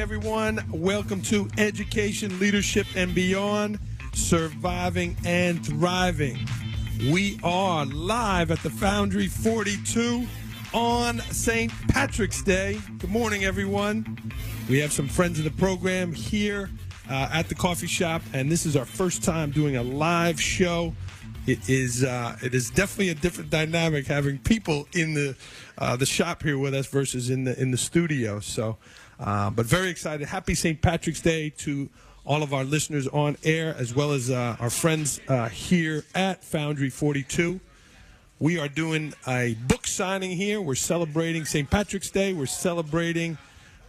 Everyone. Welcome to Education, Leadership, and Beyond Surviving and Thriving. We are live at the Foundry 42 on St. Patrick's Day. Good morning, everyone. We have some friends of the program here uh, at the coffee shop, and this is our first time doing a live show. It is uh, it is definitely a different dynamic having people in the uh, the shop here with us versus in the in the studio. So, uh, but very excited. Happy St. Patrick's Day to all of our listeners on air, as well as uh, our friends uh, here at Foundry 42. We are doing a book signing here. We're celebrating St. Patrick's Day. We're celebrating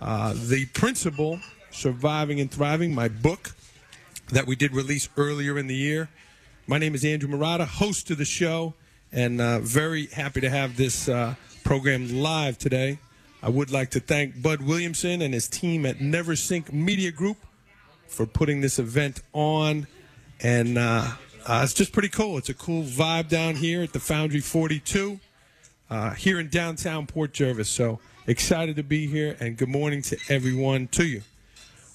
uh, the principal, Surviving and Thriving, my book that we did release earlier in the year. My name is Andrew Marotta, host of the show, and uh, very happy to have this program live today. I would like to thank Bud Williamson and his team at NeverSync Media Group for putting this event on. And uh, uh, it's just pretty cool. It's a cool vibe down here at the Foundry 42 uh, here in downtown Port Jervis. So excited to be here, and good morning to everyone to you.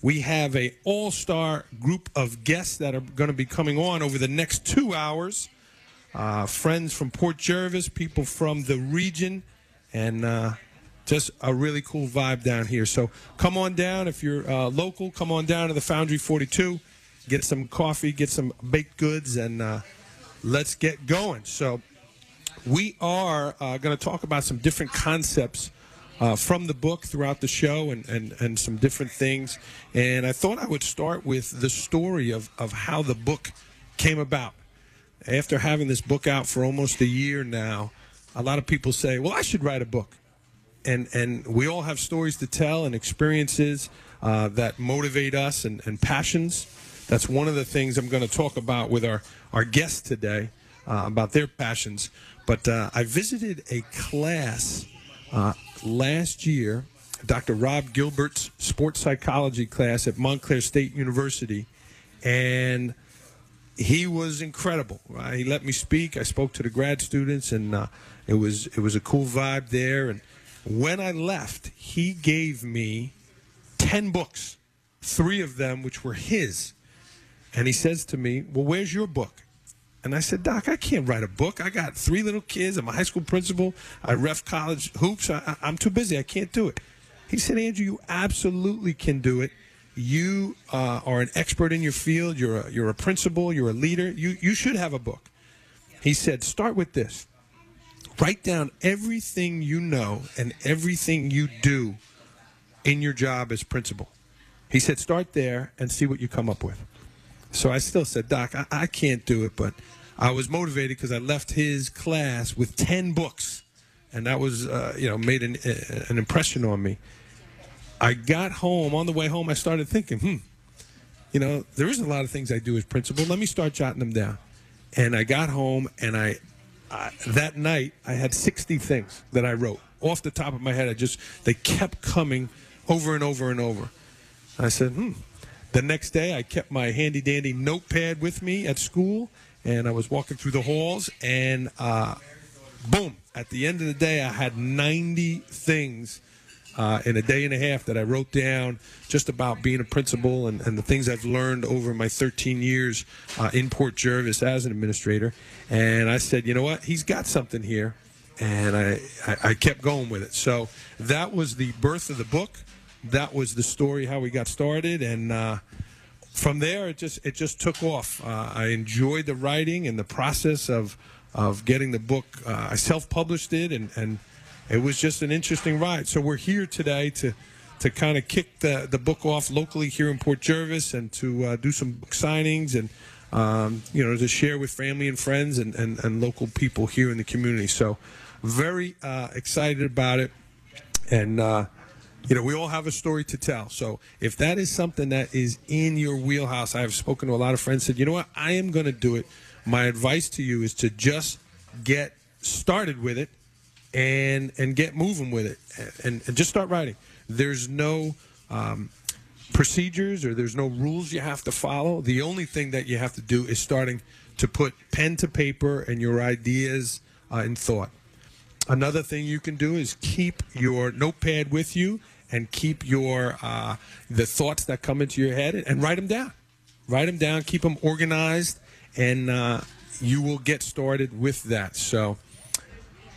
We have a all-star group of guests that are going to be coming on over the next two hours. Uh, friends from Port Jervis, people from the region, and uh, just a really cool vibe down here. So come on down if you're uh, local. Come on down to the Foundry 42, get some coffee, get some baked goods, and uh, let's get going. So we are uh, going to talk about some different concepts uh, from the book throughout the show and, and, and some different things. And I thought I would start with the story of, of how the book came about. After having this book out for almost a year now, a lot of people say, well, I should write a book. And, and we all have stories to tell and experiences uh, that motivate us and, and passions. That's one of the things I'm going to talk about with our, our guests today uh, about their passions. But uh, I visited a class uh, last year, Dr. Rob Gilbert's sports psychology class at Montclair State University, and he was incredible. Uh, he let me speak. I spoke to the grad students, and uh, it was it was a cool vibe there. And when I left, he gave me ten books, three of them which were his, and he says to me, "Well, where's your book?" And I said, Doc, I can't write a book. I got three little kids. I'm a high school principal. I ref college hoops. I, am too busy. I can't do it. He said, Andrew, you absolutely can do it. You uh, are an expert in your field. You're a, you're a principal. You're a leader. You, you should have a book. He said, start with this. Write down everything you know and everything you do in your job as principal. He said, start there and see what you come up with. So I still said, Doc, I, I can't do it, but I was motivated because I left his class with 10 books, and that was, uh, you know, made an, uh, an impression on me. I got home. On the way home, I started thinking, hmm, you know, there is a lot of things I do as principal. Let me start jotting them down. And I got home, and I, I that night, I had 60 things that I wrote off the top of my head. I just, they kept coming over and over and over. I said, hmm. The next day, I kept my handy dandy notepad with me at school and I was walking through the halls, and uh, boom! At the end of the day, I had 90 things uh, in a day and a half that I wrote down just about being a principal and, and the things I've learned over my 13 years uh, in Port Jervis as an administrator. And I said, you know what? He's got something here. And I, I, I kept going with it. So that was the birth of the book. That was the story, how we got started. And, uh, from there, it just it just took off. Uh, I enjoyed the writing and the process of of getting the book. Uh, I self published it, and and it was just an interesting ride. So we're here today to to kind of kick the the book off locally here in Port Jervis, and to uh, do some book signings and. Um, you know, to share with family and friends and, and, and local people here in the community. So, very uh, excited about it. And uh, you know, we all have a story to tell. So if that is something that is in your wheelhouse, I have spoken to a lot of friends, said, you know what, I am going to do it. My advice to you is to just get started with it and and get moving with it and, and just start writing. There's no um, procedures or there's no rules you have to follow. The only thing that you have to do is starting to put pen to paper and your ideas uh, in thought. another thing you can do is keep your notepad with you and keep your uh, the thoughts that come into your head and write them down. Write them down. Keep them organized, and uh, you will get started with that. So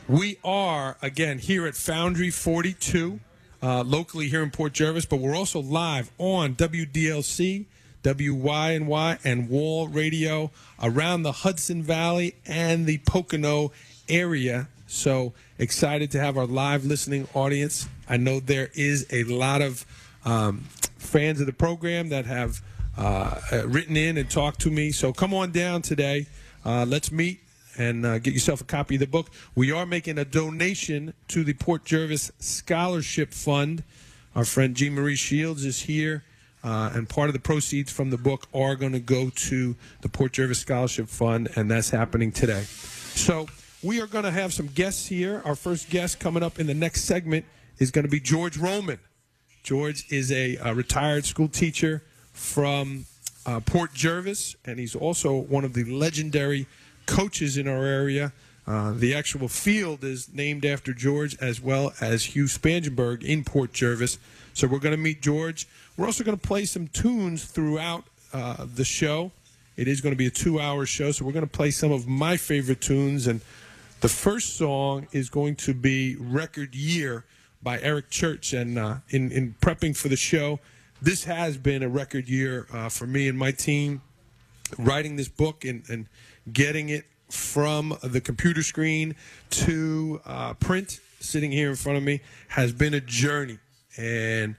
we are again here at Foundry 42, uh, locally here in Port Jervis, but we're also live on WDLC. WYNY and Wall Radio around the Hudson Valley and the Pocono area. So excited to have our live listening audience. I know there is a lot of um, fans of the program that have uh, uh, written in and talked to me. So come on down today. Uh, let's meet and uh, get yourself a copy of the book. We are making a donation to the Port Jervis Scholarship Fund. Our friend Jean Marie Shields is here. Uh, and part of the proceeds from the book are going to go to the Port Jervis Scholarship Fund, and that's happening today. So we are going to have some guests here. Our first guest coming up in the next segment is going to be George Roman. George is a, a retired school teacher from uh, Port Jervis, and he's also one of the legendary coaches in our area. Uh, the actual field is named after George as well as Hugh Spangenberg in Port Jervis. So we're going to meet George. We're also going to play some tunes throughout uh, the show. It is going to be a two hour show, so we're going to play some of my favorite tunes. And the first song is going to be Record Year by Eric Church. And uh, in, in prepping for the show, this has been a record year uh, for me and my team. Writing this book and, and getting it from the computer screen to uh, print, sitting here in front of me, has been a journey. And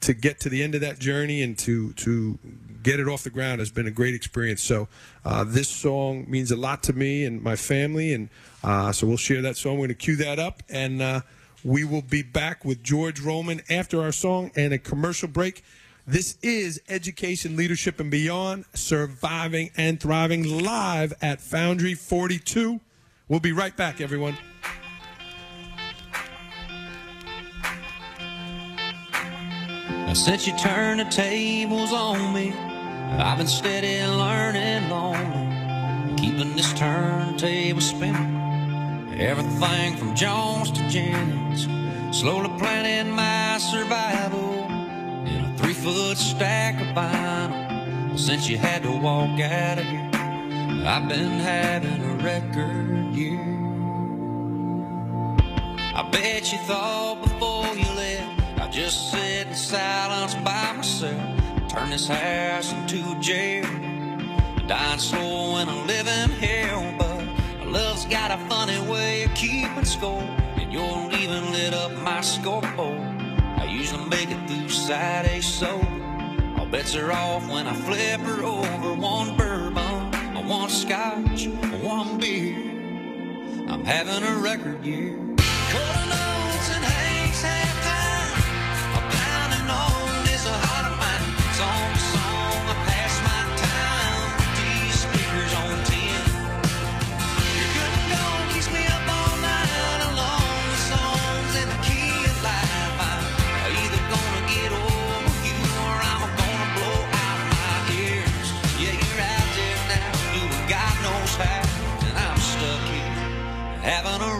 to get to the end of that journey and to to get it off the ground has been a great experience. So uh, this song means a lot to me and my family, and uh, so we'll share that song. We're going to cue that up, and uh, we will be back with George Roman after our song and a commercial break. This is Education, Leadership, and Beyond, Surviving and Thriving live at Foundry 42. We'll be right back, everyone. Now, since you turned the tables on me, I've been steady learning lonely, keeping this turntable spinning. Everything from Jones to Jennings, slowly planning my survival three foot stack of vinyl. Since you had to walk out of here, I've been having a record year. I bet you thought before you left I'd just sit in silence by myself, turn this house into a jail, dying slow in a living hell. But love's got a funny way of keeping score, and your leaving lit up my scoreboard. I usually make it through Saturday sober. All bets are off when I flip her over one bourbon, one scotch, one beer. I'm having a record year.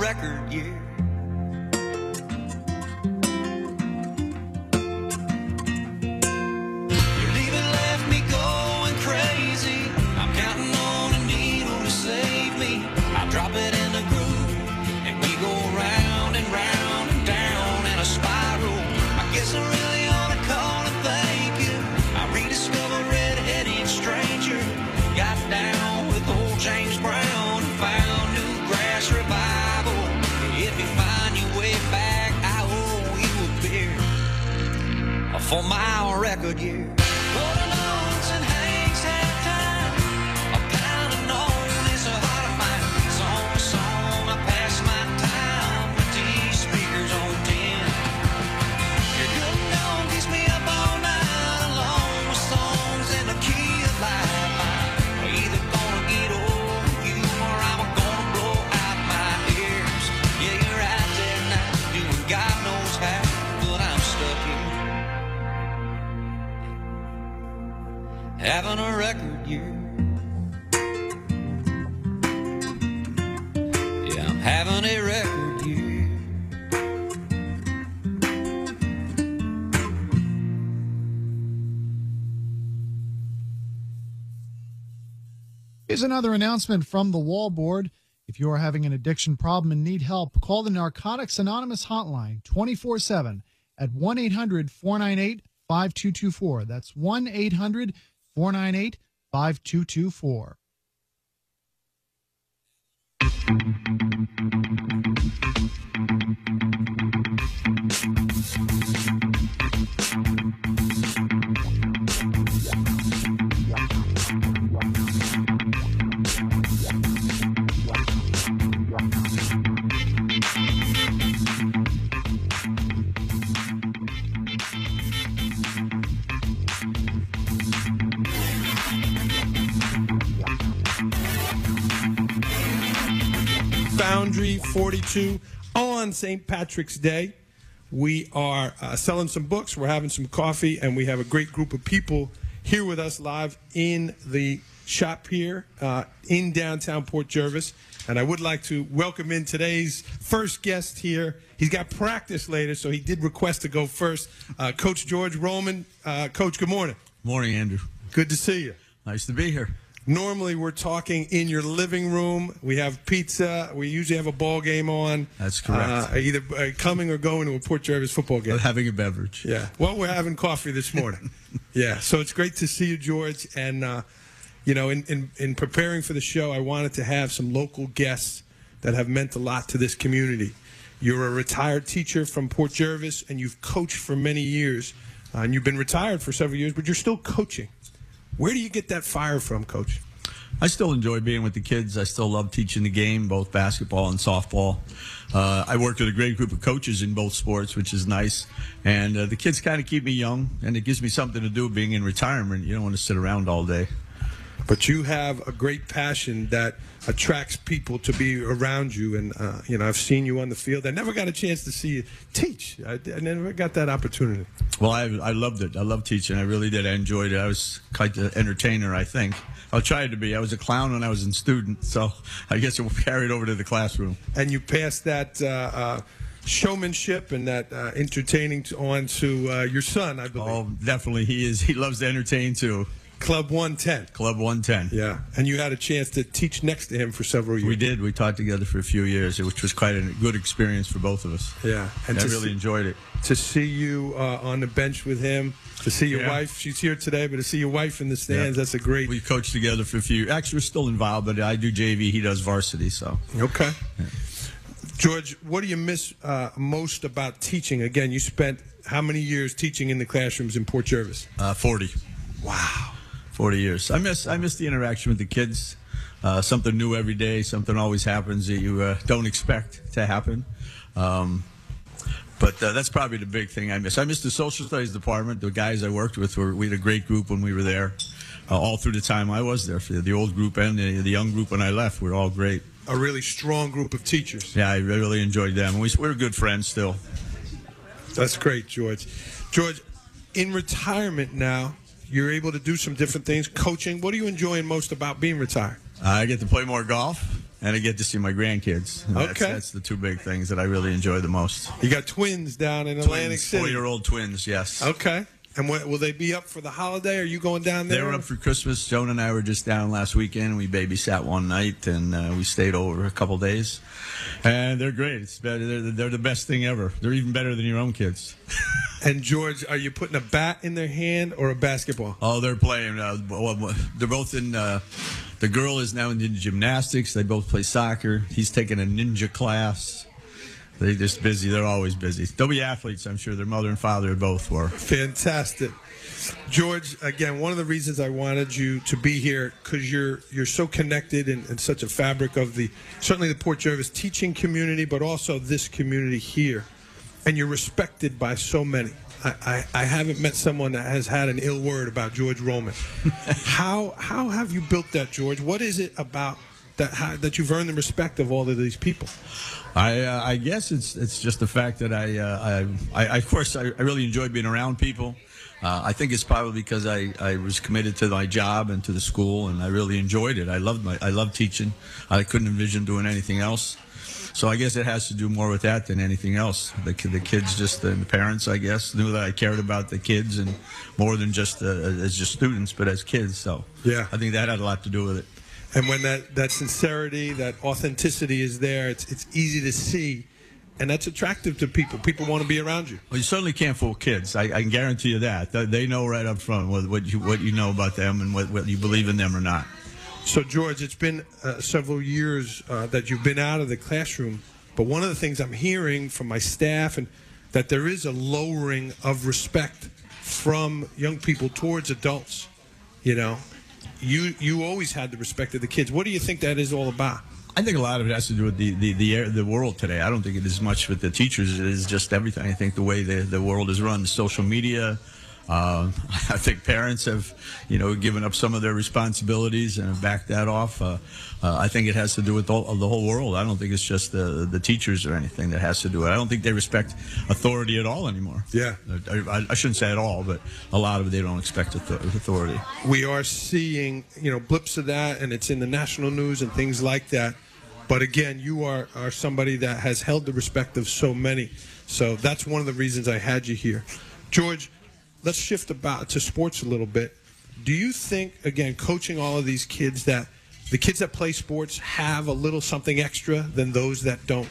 Record for my record year. Here's another announcement from the Wall Board. If you are having an addiction problem and need help, call the Narcotics Anonymous hotline 24 7 at 1 800 498 5224. That's 1 800 498 5224. Foundry 42 on St. Patrick's Day. We are uh, selling some books, we're having some coffee, and we have a great group of people here with us live in the shop here uh, in downtown Port Jervis. And I would like to welcome in today's first guest here. He's got practice later, so he did request to go first. Uh, Coach George Roman. Uh, Coach, good morning. Morning, Andrew. Good to see you. Nice to be here. Normally, we're talking in your living room. We have pizza. We usually have a ball game on. That's correct. Uh, either uh, coming or going to a Port Jervis football game. Having a beverage. Yeah. Well, we're having coffee this morning. yeah. So it's great to see you, George. And, uh, you know, in, in, in preparing for the show, I wanted to have some local guests that have meant a lot to this community. You're a retired teacher from Port Jervis, and you've coached for many years. Uh, and you've been retired for several years, but you're still coaching. Where do you get that fire from, Coach? I still enjoy being with the kids. I still love teaching the game, both basketball and softball. Uh, I work with a great group of coaches in both sports, which is nice. And uh, the kids kind of keep me young, and it gives me something to do being in retirement. You don't want to sit around all day. But you have a great passion that attracts people to be around you. And, uh, you know, I've seen you on the field. I never got a chance to see you teach. I, I never got that opportunity. Well, I, I loved it. I loved teaching. I really did. I enjoyed it. I was quite an entertainer, I think. I tried to be. I was a clown when I was in student, so I guess it carried over to the classroom. And you passed that uh, uh, showmanship and that uh, entertaining on to uh, your son, I believe. Oh, definitely. He is. He loves to entertain too. Club 110. Club 110. Yeah. And you had a chance to teach next to him for several years. We did. We taught together for a few years, which was quite a good experience for both of us. Yeah. And I really see, enjoyed it. To see you uh, on the bench with him, to see your Yeah. wife, she's here today, but to see your wife in the stands, Yeah. that's a great. We coached together for a few. Actually, we're still involved, but I do JV. He does varsity. So Okay. George, what do you miss uh, most about teaching? Again, you spent how many years teaching in the classrooms in Port Jervis? uh, 40. Wow. 40 years. I miss I miss the interaction with the kids. Uh, something new every day. Something always happens that you uh, don't expect to happen. Um, but uh, that's probably the big thing I miss. I miss the social studies department. The guys I worked with were we had a great group when we were there. Uh, all through the time I was there, the old group and the, the young group when I left, were all great. A really strong group of teachers. Yeah, I really enjoyed them. We, we're good friends still. That's great, George. George, in retirement now, you're able to do some different things. Coaching. What are you enjoying most about being retired? Uh, I get to play more golf, and I get to see my grandkids. And That's, Okay. that's the two big things that I really enjoy the most. You got twins down in Atlantic City. four-year-old twins. Yes. Okay. And what, will they be up for the holiday? Are you going down there? They were up for Christmas. Joan and I were just down last weekend. We babysat one night, and uh, we stayed over a couple days. And they're great. It's better. They're, they're the best thing ever. They're even better than your own kids. And George, are you putting a bat in their hand or a basketball? Oh, they're playing. Uh, well, they're both in. Uh, the girl is now in gymnastics. They both play soccer. He's taking a ninja class. They're just busy. They're always busy. They'll be athletes, I'm sure. Their mother and father both were. Fantastic. George, again, one of the reasons I wanted you to be here because you're you're so connected and, and such a fabric of the certainly the Port Jervis teaching community, but also this community here, and you're respected by so many. I, I, I haven't met someone that has had an ill word about George Roman. how how have you built that, George? What is it about that that you've earned the respect of all of these people? I uh, I guess it's it's just the fact that I uh, I, I of course I, I really enjoy being around people. Uh, I think it's probably because I, I was committed to my job and to the school, and I really enjoyed it. I loved my I loved teaching. I couldn't envision doing anything else. So I guess it has to do more with that than anything else. The, the kids, just the, the parents, I guess, knew that I cared about the kids and more than just uh, as just students, but as kids. So Yeah. I think that had a lot to do with it. And when that, that sincerity, that authenticity is there, it's it's easy to see, and that's attractive to people. People want to be around you. Well, you certainly can't fool kids. I, I can guarantee you that. They- know right up front what, what you what you know about them and what, what you believe in them or not. So, George, it's been uh, several years uh, that you've been out of the classroom, but one of the things I'm hearing from my staff and that there is a lowering of respect from young people towards adults. You know, you you always had the respect of the kids. What do you think that is all about? I think a lot of it has to do with the the the, air, the world today. I don't think it is much with the teachers. It is just everything. I think the way the the world is run, social media. Uh, I think parents have, you know, given up some of their responsibilities and have backed that off. Uh, uh, I think it has to do with all, the whole world. I don't think it's just the the teachers or anything that has to do it. I don't think they respect authority at all anymore. Yeah. I, I shouldn't say at all, but a lot of it they don't expect authority. we are seeing you know blips of that and it's in the national news and things like that but again you are are somebody that has held the respect of so many so that's one of the reasons i had you here george let's shift about to sports a little bit do you think again coaching all of these kids that the kids that play sports have a little something extra than those that don't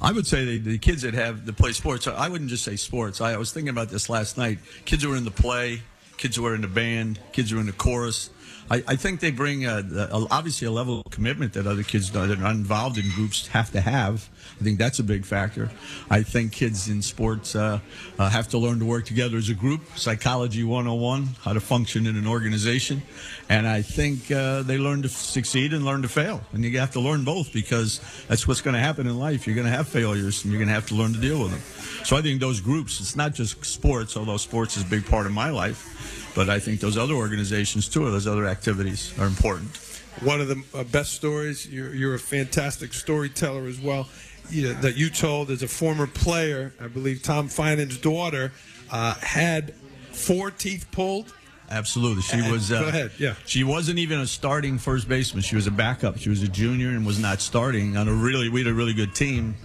I would say the, the kids that have that play sports. I wouldn't just say sports. I, I was thinking about this last night. Kids who are in the play, kids who are in the band, kids who are in the chorus. I, I think they bring a, a, obviously a level of commitment that other kids that are involved in groups have to have. I think that's a big factor. I think kids in sports uh, uh, have to learn to work together as a group. Psychology 101, how to function in an organization, and I think uh, they learn to succeed and learn to fail. And you have to learn both because that's what's going to happen in life. You're going to have failures, and you're going to have to learn to deal with them. So I think those groups. It's not just sports, although sports is a big part of my life. But I think those other organizations too, or those other activities, are important. one of the uh, best stories. You're, you're a fantastic storyteller as well. You that you told as a former player, I believe Tom Finan's daughter uh, had four teeth pulled. Absolutely, she And- was. Uh, go ahead, yeah. She wasn't even a starting first baseman. She was a backup. She was a junior and was not starting on a really. We had a really good team,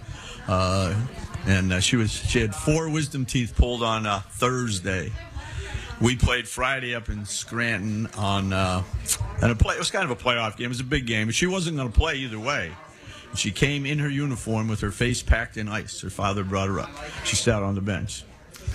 uh, and uh, she was. She had four wisdom teeth pulled on uh, Thursday. We played Friday up in Scranton on, uh, and a play. It was kind of a playoff game. It was a big game, but she wasn't going to play either way. She came in her uniform with her face packed in ice. Her father brought her up. She sat on the bench.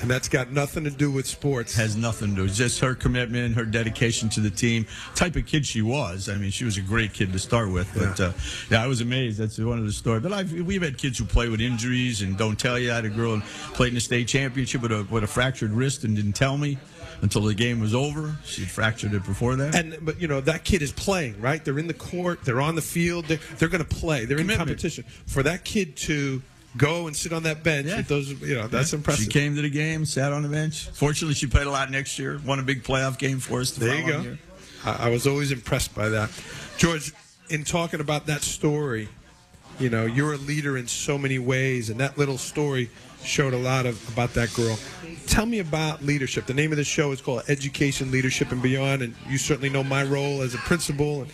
And that's got nothing to do with sports. Has nothing to do. It's just her commitment, her dedication to the team. Type of kid she was. I mean, she was a great kid to start with. But Yeah. uh, yeah, I was amazed. That's one of the stories. But I've, we've had kids who play with injuries and don't tell you. I had a girl who played in the state championship with a with a fractured wrist and didn't tell me until the game was over. She'd fractured it before that. And but you know that kid is playing, right? They're in the court, they're on the field, they're, they're going to play. They're in competition. For that kid to go and sit on that bench Yeah. with those, you know, that's impressive. She came to the game, sat on the bench. Fortunately, she played a lot next year. Won a big playoff game for us. The There you go. year. I, I was always impressed by that. George, in talking about that story, you know, you're a leader in so many ways, and that little story showed a lot of about that girl. Tell me about leadership. The name of the show is called Education, Leadership, and Beyond, and you certainly know my role as a principal. And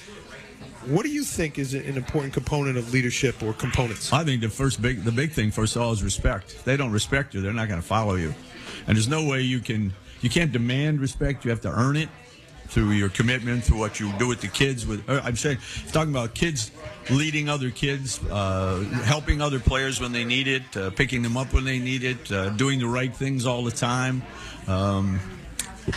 what do you think is an important component of leadership or components? I think the first big, the big thing first of all is respect. If they don't respect you, they're not going to follow you, and there's no way you can, you can't demand respect. You have to earn it through your commitment, through what you do with the kids. With uh, I'm saying, talking about kids leading other kids, uh, helping other players when they need it, uh, picking them up when they need it, uh, doing the right things all the time. Um,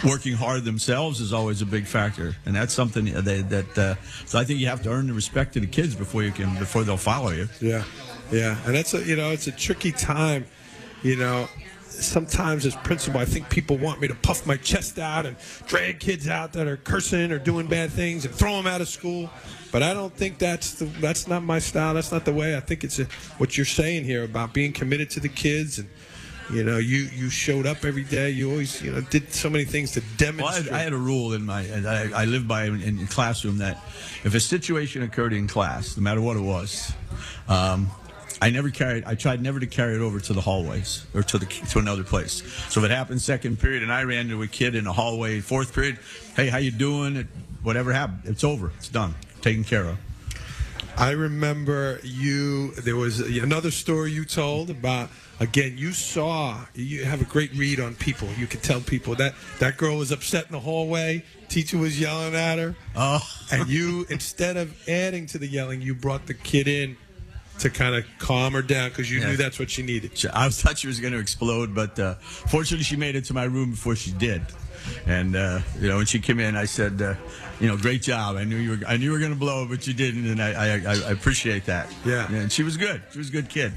working hard themselves is always a big factor, and that's something that. that uh, so I think you have to earn the respect of the kids before you can before they'll follow you. Yeah, yeah, and that's a you know it's a tricky time. You know, sometimes as principal, I think people want me to puff my chest out and drag kids out that are cursing or doing bad things and throw them out of school. But I don't think that's the that's not my style. That's not the way. I think it's a, what you're saying here about being committed to the kids and. You know, you, you showed up every day. You always, you know, did so many things to Well, I demonstrate. I had a rule in my, and I, I live by in, in classroom that if a situation occurred in class, no matter what it was, um, I never carried. I tried never to carry it over to the hallways or to the to another place. So if it happened second period and I ran into a kid in the hallway fourth period, hey, how you doing? It, whatever happened, it's over. It's done. Taken care of. I remember you. There was another story you told about. Again, you saw. You have a great read on people. You could tell people that that girl was upset in the hallway. Teacher was yelling at her. Oh. and you, instead of adding to the yelling, you brought the kid in to kind of calm her down because you Yeah. knew that's what she needed. I thought she was going to explode, but uh, fortunately, she made it to my room before she did. And uh, you know, when she came in, I said, uh, "You know, great job. I knew you were, I knew you were going to blow, but you didn't, and I, I, I, I appreciate that." Yeah. And she was good. She was a good kid.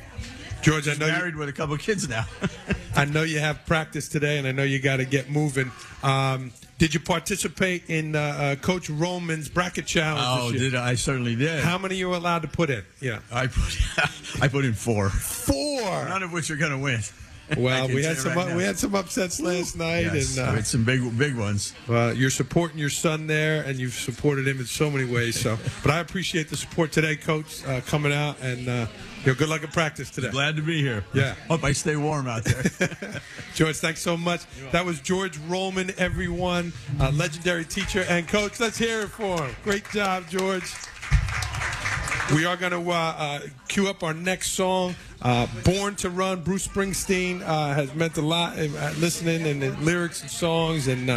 George, I know you, Married with a couple of kids now. I know you have practice today, and I know you got to get moving. Um, did you participate in uh, uh, Coach Roman's bracket challenge? oh, did I? I certainly did. How many you were allowed to put in? Yeah, I put, I put in four, four. none of which are going to win. Well, we had some right we had some upsets last night, Yes, and uh, we had some big, big ones. uh, you're supporting your son there, and you've supported him in so many ways. So, but I appreciate the support today, Coach, uh, coming out, and uh, know, good luck in practice today. Glad to be here. Yeah. Hope I stay warm out there. George, thanks so much. That was George Roman, everyone, uh, legendary teacher and coach. Let's hear it for him. Great job, George. We are going to uh, uh, cue up our next song, uh, "Born to Run." Bruce Springsteen uh, has meant a lot uh, listening and the lyrics and songs, and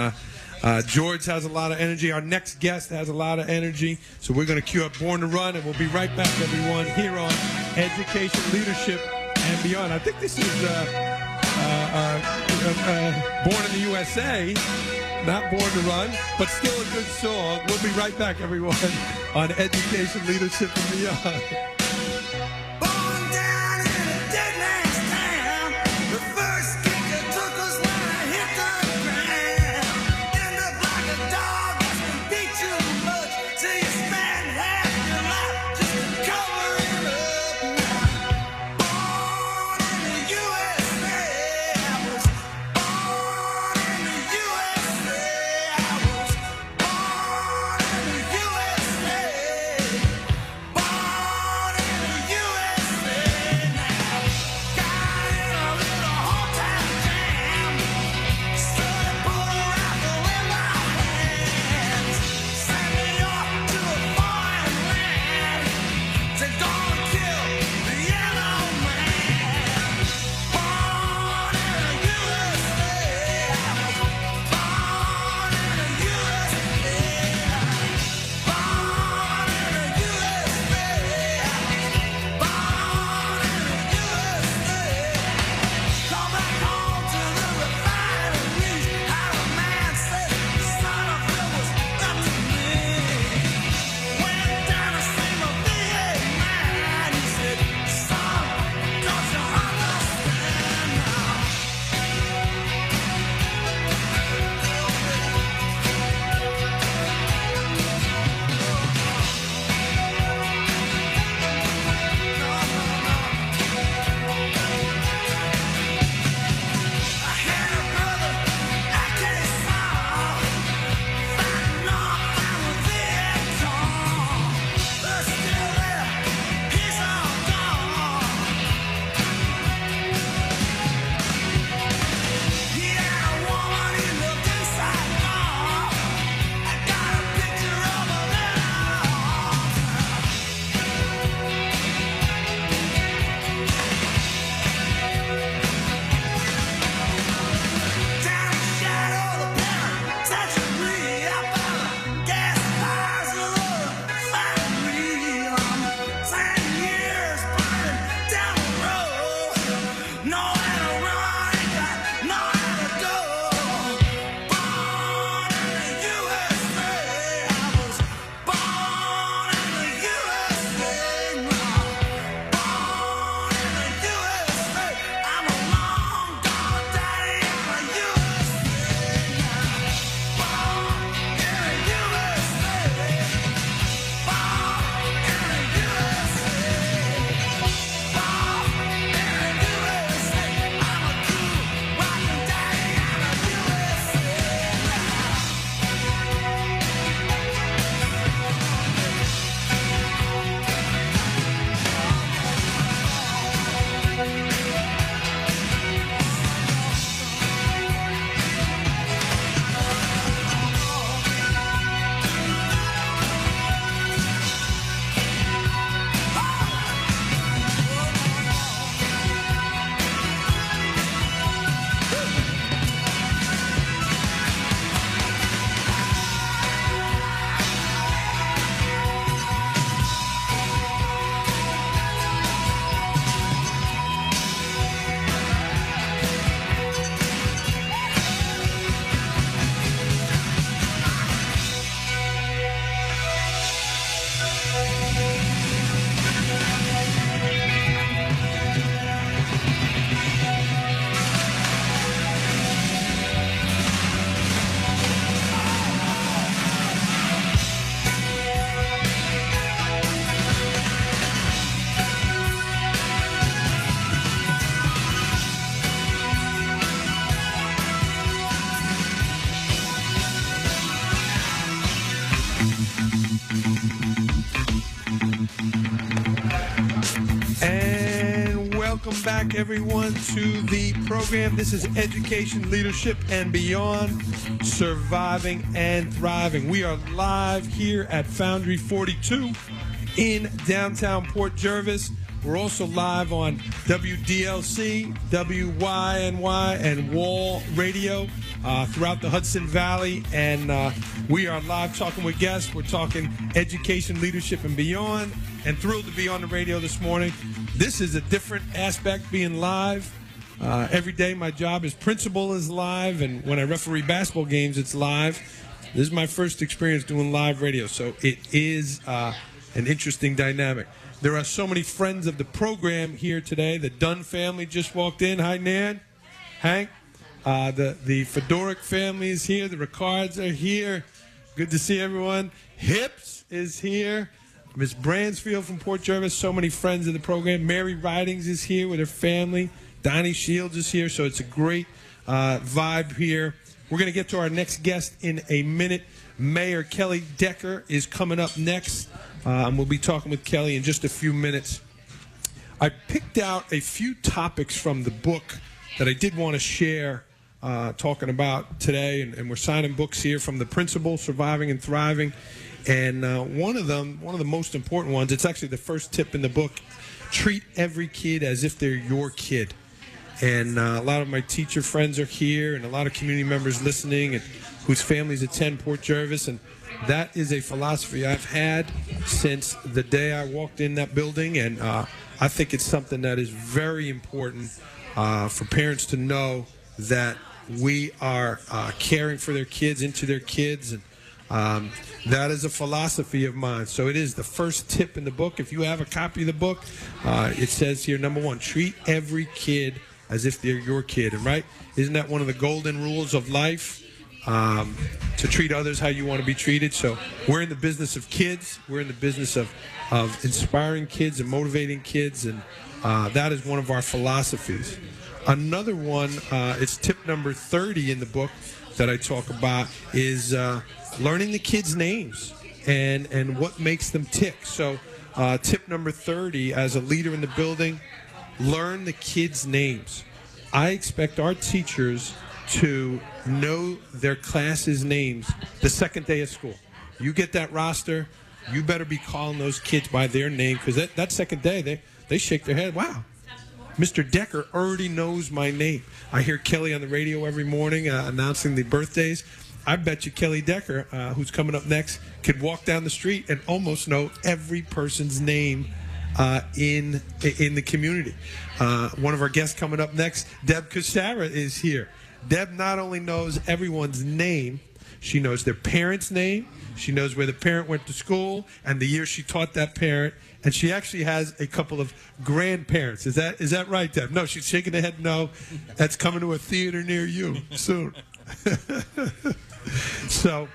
uh, George has a lot of energy. Our next guest has a lot of energy, so we're going to cue up "Born to Run," and we'll be right back, everyone, here on Education, Leadership, and Beyond. I think this is. Uh, uh, uh, uh, born in the USA, not born to run, but still a good song. We'll be right back, everyone, on Education, Leadership, and Beyond. Back, everyone, to the program. This is Education, Leadership, and Beyond Surviving and Thriving. We are live here at Foundry 42 in downtown Port Jervis. We're also live on WDLC, WYNY, and Wall Radio uh, throughout the Hudson Valley. And uh, we are live talking with guests. We're talking education, leadership, and beyond. And thrilled to be on the radio this morning. This is a different aspect being live. Uh, every day, my job as principal is live, and when I referee basketball games, it's live. This is my first experience doing live radio, so it is uh, an interesting dynamic. There are so many friends of the program here today. The Dunn family just walked in. Hi, Nan. Hank. Uh, the the Fedoric family is here. The Ricards are here. Good to see everyone. Hips is here. Miss Bransfield from Port Jervis. So many friends in the program. Mary Ridings is here with her family. Donnie Shields is here. So it's a great uh, vibe here. We're going to get to our next guest in a minute. Mayor Kelly Decker is coming up next. Uh, and we'll be talking with Kelly in just a few minutes. I picked out a few topics from the book that I did want to share uh, talking about today, and, and we're signing books here from the principal, Surviving and Thriving. And uh, one of them, one of the most important ones, it's actually the first tip in the book treat every kid as if they're your kid. And uh, a lot of my teacher friends are here, and a lot of community members listening, and whose families attend Port Jervis. And that is a philosophy I've had since the day I walked in that building, and uh, I think it's something that is very important uh, for parents to know that we are uh, caring for their kids, into their kids, and um, that is a philosophy of mine. So it is the first tip in the book. If you have a copy of the book, uh, it says here number one, treat every kid as if they're your kid. And right, isn't that one of the golden rules of life? Um, to treat others how you want to be treated. So we're in the business of kids. We're in the business of, of inspiring kids and motivating kids, and uh, that is one of our philosophies. Another one, uh, it's tip number 30 in the book that I talk about, is uh, learning the kids' names and, and what makes them tick. So, uh, tip number 30 as a leader in the building, learn the kids' names. I expect our teachers to know their classes' names the second day of school. You get that roster, you better be calling those kids by their name because that, that second day they, they shake their head. Wow, Mr. Decker already knows my name. I hear Kelly on the radio every morning uh, announcing the birthdays. I bet you Kelly Decker, uh, who's coming up next, could walk down the street and almost know every person's name uh, in in the community. Uh, one of our guests coming up next, Deb Cassara, is here. Deb not only knows everyone's name, she knows their parent's name. She knows where the parent went to school and the year she taught that parent. And she actually has a couple of grandparents. Is that is that right, Deb? No, she's shaking her head. No, that's coming to a theater near you soon. so,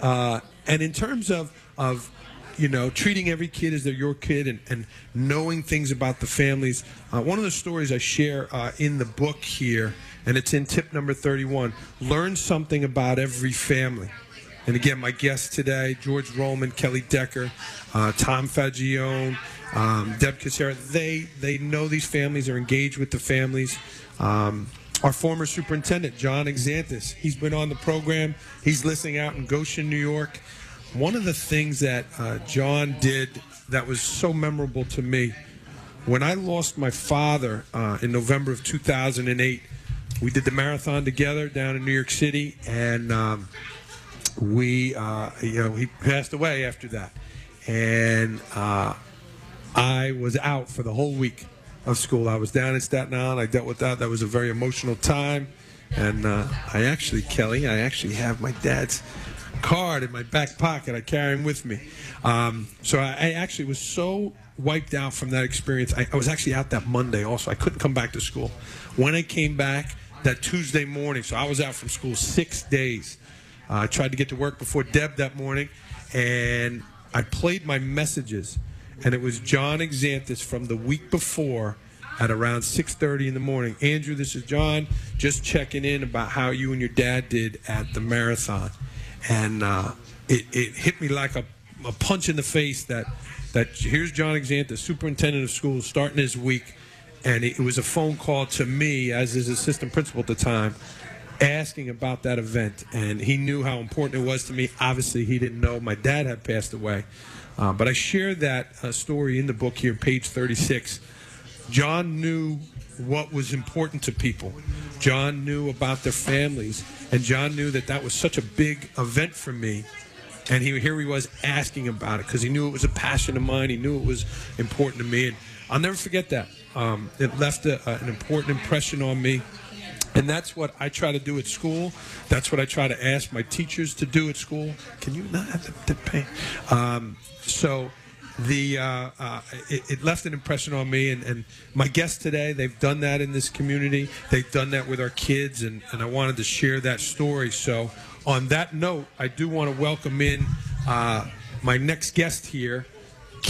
uh, and in terms of of you know treating every kid as they're your kid and, and knowing things about the families, uh, one of the stories I share uh, in the book here, and it's in tip number thirty-one: learn something about every family. And again, my guests today, George Roman, Kelly Decker, uh, Tom Fagione, um, Deb Cassera, they, they know these families, are engaged with the families. Um, our former superintendent, John Exantis, he's been on the program. He's listening out in Goshen, New York. One of the things that uh, John did that was so memorable to me, when I lost my father uh, in November of 2008, we did the marathon together down in New York City, and um, we, uh, you know, he passed away after that, and uh, I was out for the whole week of school. I was down in Staten Island. I dealt with that. That was a very emotional time, and uh, I actually, Kelly, I actually have my dad's card in my back pocket. I carry him with me. Um, so I, I actually was so wiped out from that experience. I, I was actually out that Monday also. I couldn't come back to school. When I came back that Tuesday morning, so I was out from school six days. Uh, I tried to get to work before Deb that morning, and I played my messages, and it was John Exantis from the week before at around 6.30 in the morning. Andrew, this is John, just checking in about how you and your dad did at the marathon. And uh, it, it hit me like a, a punch in the face that, that here's John Exantis, superintendent of schools, starting his week, and it was a phone call to me as his assistant principal at the time, asking about that event, and he knew how important it was to me. Obviously, he didn't know my dad had passed away, uh, but I share that uh, story in the book here, page 36. John knew what was important to people. John knew about their families, and John knew that that was such a big event for me. And he here he was asking about it because he knew it was a passion of mine. He knew it was important to me, and I'll never forget that. Um, it left a, a- an important impression on me. And that's what I try to do at school. That's what I try to ask my teachers to do at school. Can you not have the, the pain? Um, so the uh, uh, it, it left an impression on me, and, and my guests today, they've done that in this community. They've done that with our kids, and, and I wanted to share that story. So on that note, I do want to welcome in uh, my next guest here,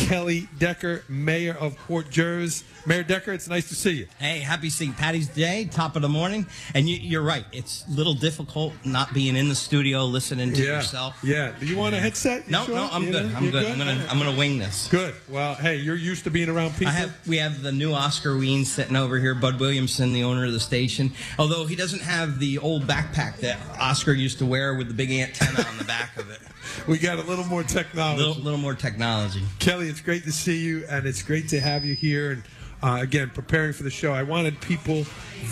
Kelly Decker, Mayor of Port Jervis. Mayor Decker, it's nice to see you. Hey, happy St. Patty's Day, top of the morning. And you, you're right, it's a little difficult not being in the studio listening to yourself. Yeah. Do you want a headset? You No, sure? no, I'm You good. know, I'm you're good. I'm gonna, I'm gonna wing this. Good. Well, hey, you're used to being around people. I have, we have the new Oscar Ween sitting over here, Bud Williamson, the owner of the station. Although he doesn't have the old backpack that Oscar used to wear with the big antenna on the back of it. We got a little more A technology. little, little more technology. Kelly, it's great to see you, and it's great to have you here. And uh, again, preparing for the show, I wanted people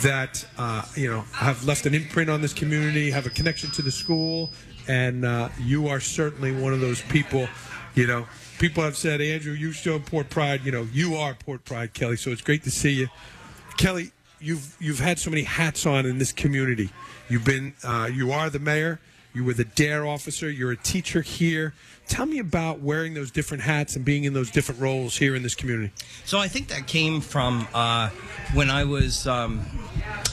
that uh, you know have left an imprint on this community, have a connection to the school, and uh, you are certainly one of those people. You know, people have said, Andrew, you show Port Pride. You know, you are Port Pride, Kelly. So it's great to see you, Kelly. You've you've had so many hats on in this community. You've been uh, you are the mayor. You were the DARE officer. You're a teacher here. Tell me about wearing those different hats and being in those different roles here in this community. So I think that came from uh, when I was um,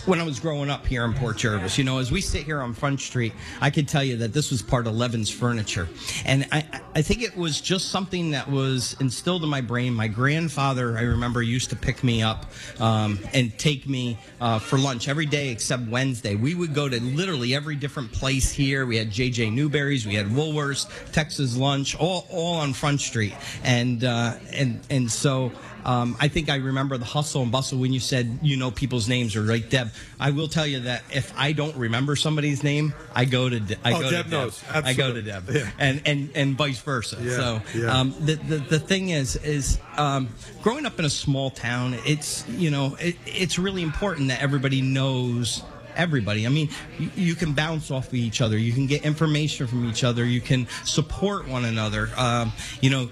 when I was growing up here in Port Jervis. You know, as we sit here on Front Street, I could tell you that this was part of Levin's furniture, and I, I think it was just something that was instilled in my brain. My grandfather, I remember, used to pick me up um, and take me uh, for lunch every day except Wednesday. We would go to literally every different place here. We had JJ Newberry's, we had Woolworths, Texas Lunch, all all on Front Street, and uh, and and so. Um, I think I remember the hustle and bustle when you said you know people's names or right, Deb. I will tell you that if I don't remember somebody's name, I go to De- I Oh, go Deb to knows. I go to Deb, Yeah. and and and vice versa. Yeah, So yeah. um, the, the the thing is is um, growing up in a small town. It's you know it, it's really important that everybody knows everybody. I mean, you, you can bounce off of each other. You can get information from each other. You can support one another. Um, you know,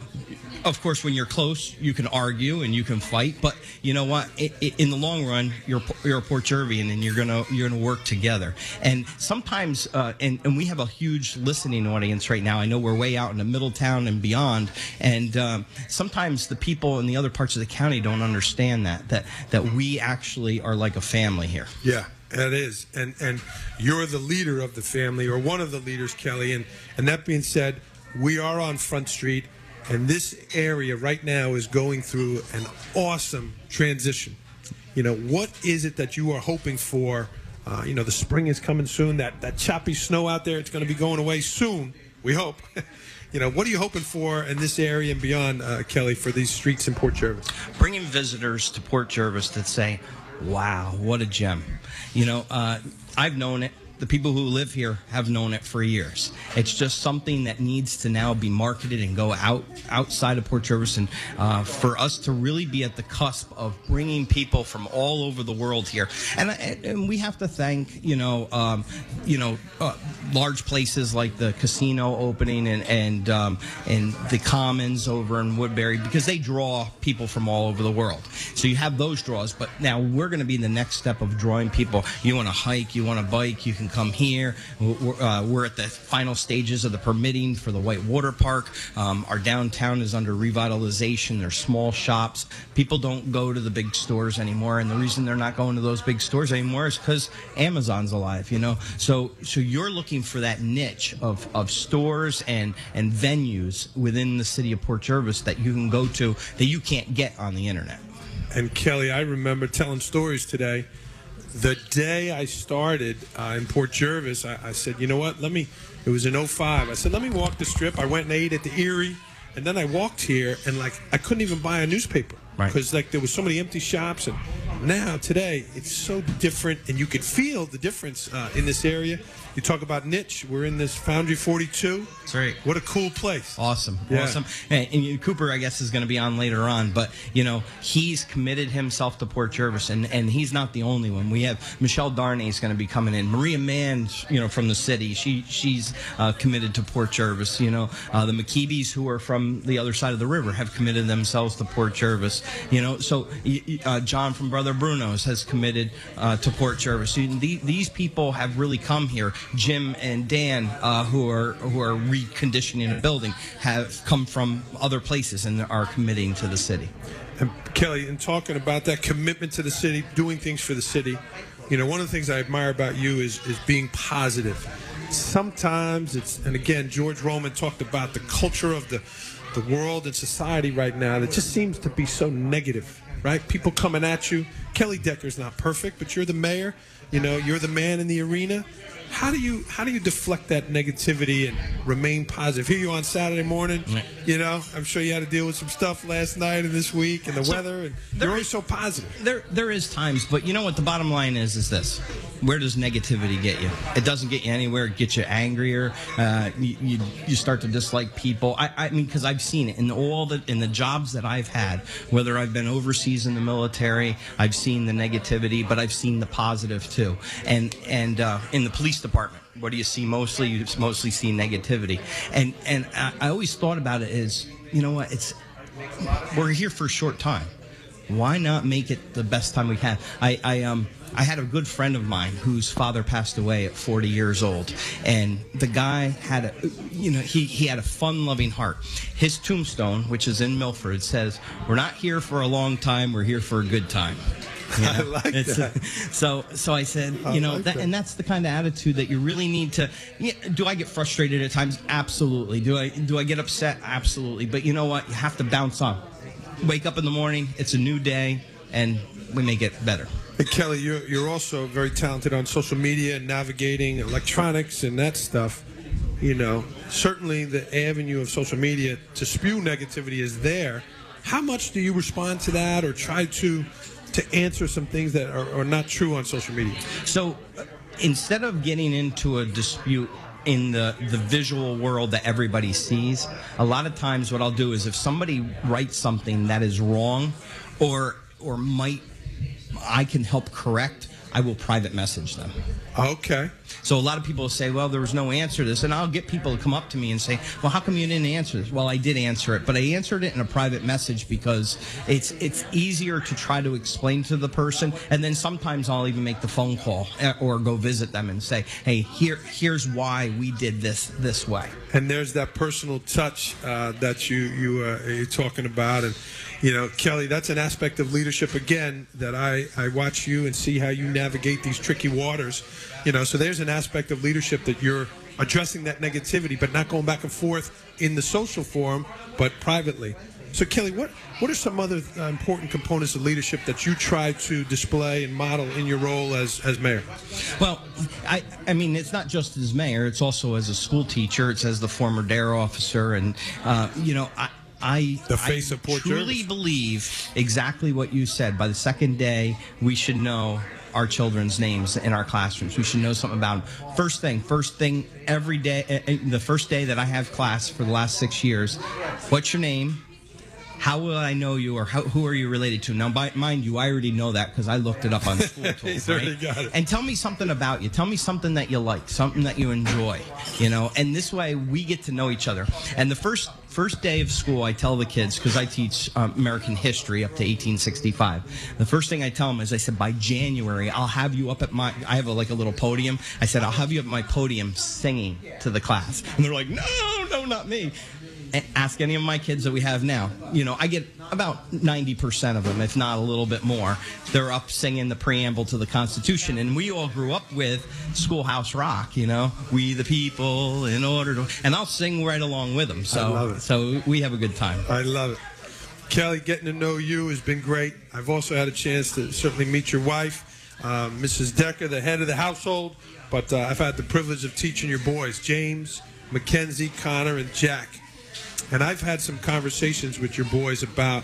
of course, when you're close, you can argue and you can fight. But you know what? I i in the long run, you're you're a Port Jervian and you're gonna you're gonna work together. And sometimes, uh, and and we have a huge listening audience right now. I know we're way out in the Middletown and beyond. And um, sometimes the people in the other parts of the county don't understand that that that we actually are like a family here. Yeah, it is. And and you're the leader of the family or one of the leaders, Kelly. And and that being said, we are on Front Street and this area right now is going through an awesome transition. You know, what is it that you are hoping for? Uh, you know, the spring is coming soon. That that choppy snow out there, it's going to be going away soon. We hope. you know, what are you hoping for in this area and beyond, uh, Kelly, for these streets in Port Jervis? bringing visitors to Port Jervis that say, "Wow, what a gem!" You know, uh, I've known it. The people who live here have known it for years. It's just something that needs to now be marketed and go out outside of Port Jefferson uh, for us to really be at the cusp of bringing people from all over the world here. And, and we have to thank, you know, um, you know, uh, large places like the casino opening and and um, and the Commons over in Woodbury because they draw people from all over the world. So you have those draws, but now we're going to be in the next step of drawing people. You want to hike, you want to bike, you can come here. We're, uh, we're at the final stages of the permitting for the White Water Park. Um, our downtown is under revitalization. There's small shops. People don't go to the big stores anymore, and the reason they're not going to those big stores anymore is because Amazon's alive. You know, so so you're looking for that niche of, of stores and and venues within the city of Port Jervis that you can go to that you can't get on the internet. And Kelly, I remember telling stories today. The day I started uh, in Port Jervis, I, I said, you know what? Let me. It was in 05. I said, let me walk the strip. I went and ate at the Erie, and then I walked here, and like I couldn't even buy a newspaper Right. because like there was so many empty shops, and now today it's so different, and you could feel the difference uh, in this area. You talk about niche. We're in this Foundry 42. That's right. What a cool place. Awesome, Yeah. awesome. And, and Cooper, I guess, is going to be on later on, but you know he's committed himself to Port Jervis, and, and he's not the only one. We have Michelle Darnay is going to be coming in. Maria Mann, you know, from the city, she she's uh, committed to Port Jervis. You know, uh, the McKeebies who are from the other side of the river have committed themselves to Port Jervis. You know, so uh, John from Brother Bruno's has committed uh, to Port Jervis. These people have really come here. Jim and Dan, uh, who are who are reconditioning a building, have come from other places and are committing to the city. And Kelly, in talking about that commitment to the city, doing things for the city, you know, one of the things I admire about you is is being positive. Sometimes it's, and again, George Roman talked about the culture of the the world and society right now that just seems to be so negative, right? People coming at you. Kelly Decker's not perfect, but you're the mayor. You know, you're the man in the arena. How do you how do you deflect that negativity and remain positive? Here you on Saturday morning. You know, I'm sure you had to deal with some stuff last night and this week and the So, weather, and you're always so positive. There, there is times, but you know what? The bottom line is, is this: where does negativity get you? It doesn't get you anywhere. It gets you angrier. Uh, you, you, you start to dislike people. I, I mean, because I've seen it in all the in the jobs that I've had. Whether I've been overseas in the military, I've seen the negativity, but I've seen the positive too. And and uh, in the police department, what do you see mostly? You mostly see negativity. And and I, I always thought about it as, you know what? It's we're here for a short time. Why not make it the best time we can? I, I um I had a good friend of mine whose father passed away at 40 years old, and the guy had a you know he he had a fun-loving heart. His tombstone, which is in Milford, says, "We're not here for a long time. We're here for a good time." You I like It's- that. So, so I said, I you know, like that, that. and that's the kind of attitude that you really need to. Do I get frustrated at times? Absolutely. Do I do I get upset? Absolutely. But you know what? You have to bounce on. Wake up in the morning. It's a new day, and we make it better. Hey, Kelly, you're, you're also very talented on social media and navigating electronics and that stuff. You know, certainly the avenue of social media to spew negativity is there. How much do you respond to that or try to to answer some things that are, are not true on social media? So uh, instead of getting into a dispute in the, the visual world that everybody sees, a lot of times what I'll do is if somebody writes something that is wrong or or might I can help correct, I will private message them. Okay. So a lot of people say, well, there was no answer to this. And I'll get people to come up to me and say, well, how come you didn't answer this? Well, I did answer it, but I answered it in a private message because it's it's easier to try to explain to the person. And then sometimes I'll even make the phone call eh, or go visit them and say, hey, here here's why we did this this way. And there's that personal touch uh, that you you uh, you're talking about, and you know, Kelly, that's an aspect of leadership again that I I watch you and see how you navigate these tricky waters. You know, so there's an aspect of leadership that you're addressing that negativity, but not going back and forth in the social forum, but privately. So, Kelly, what what are some other uh, important components of leadership that you try to display and model in your role as as mayor? Well, I, I mean, it's not just as mayor; it's also as a school teacher. It's as the former DARE officer, and uh, you know, I. I, The face I of Port truly Jervis. believe exactly what you said. By the second day, we should know our children's names in our classrooms. We should know something about them. First thing, first thing, every day, eh, eh, the first day that I have class for the last six years, what's your name? How will I know you, or how, who are you related to? Now, by, mind you, I already know that because I looked it up on school tools. Right? And tell me something about you. Tell me something that you like, something that you enjoy. You know, and this way we get to know each other. And the first first day of school, I tell the kids because I teach um, American history up to 1865. The first thing I tell them is, I said, by January, I'll have you up at my. I have a, like a little podium. I said, I'll have you at my podium singing to the class. And they're like, No, no, not me. Ask any of my kids that we have now. You know, I get about 90% of them, if not a little bit more. They're up singing the preamble to the Constitution. And we all grew up with Schoolhouse Rock, you know, we the people in order to. And I'll sing right along with them. So, so we have a good time. I love it. Kelly, getting to know you has been great. I've also had a chance to certainly meet your wife, uh, Mrs. Decker, the head of the household. But uh, I've had the privilege of teaching your boys, James, Mackenzie, Connor, and Jack. And I've had some conversations with your boys about,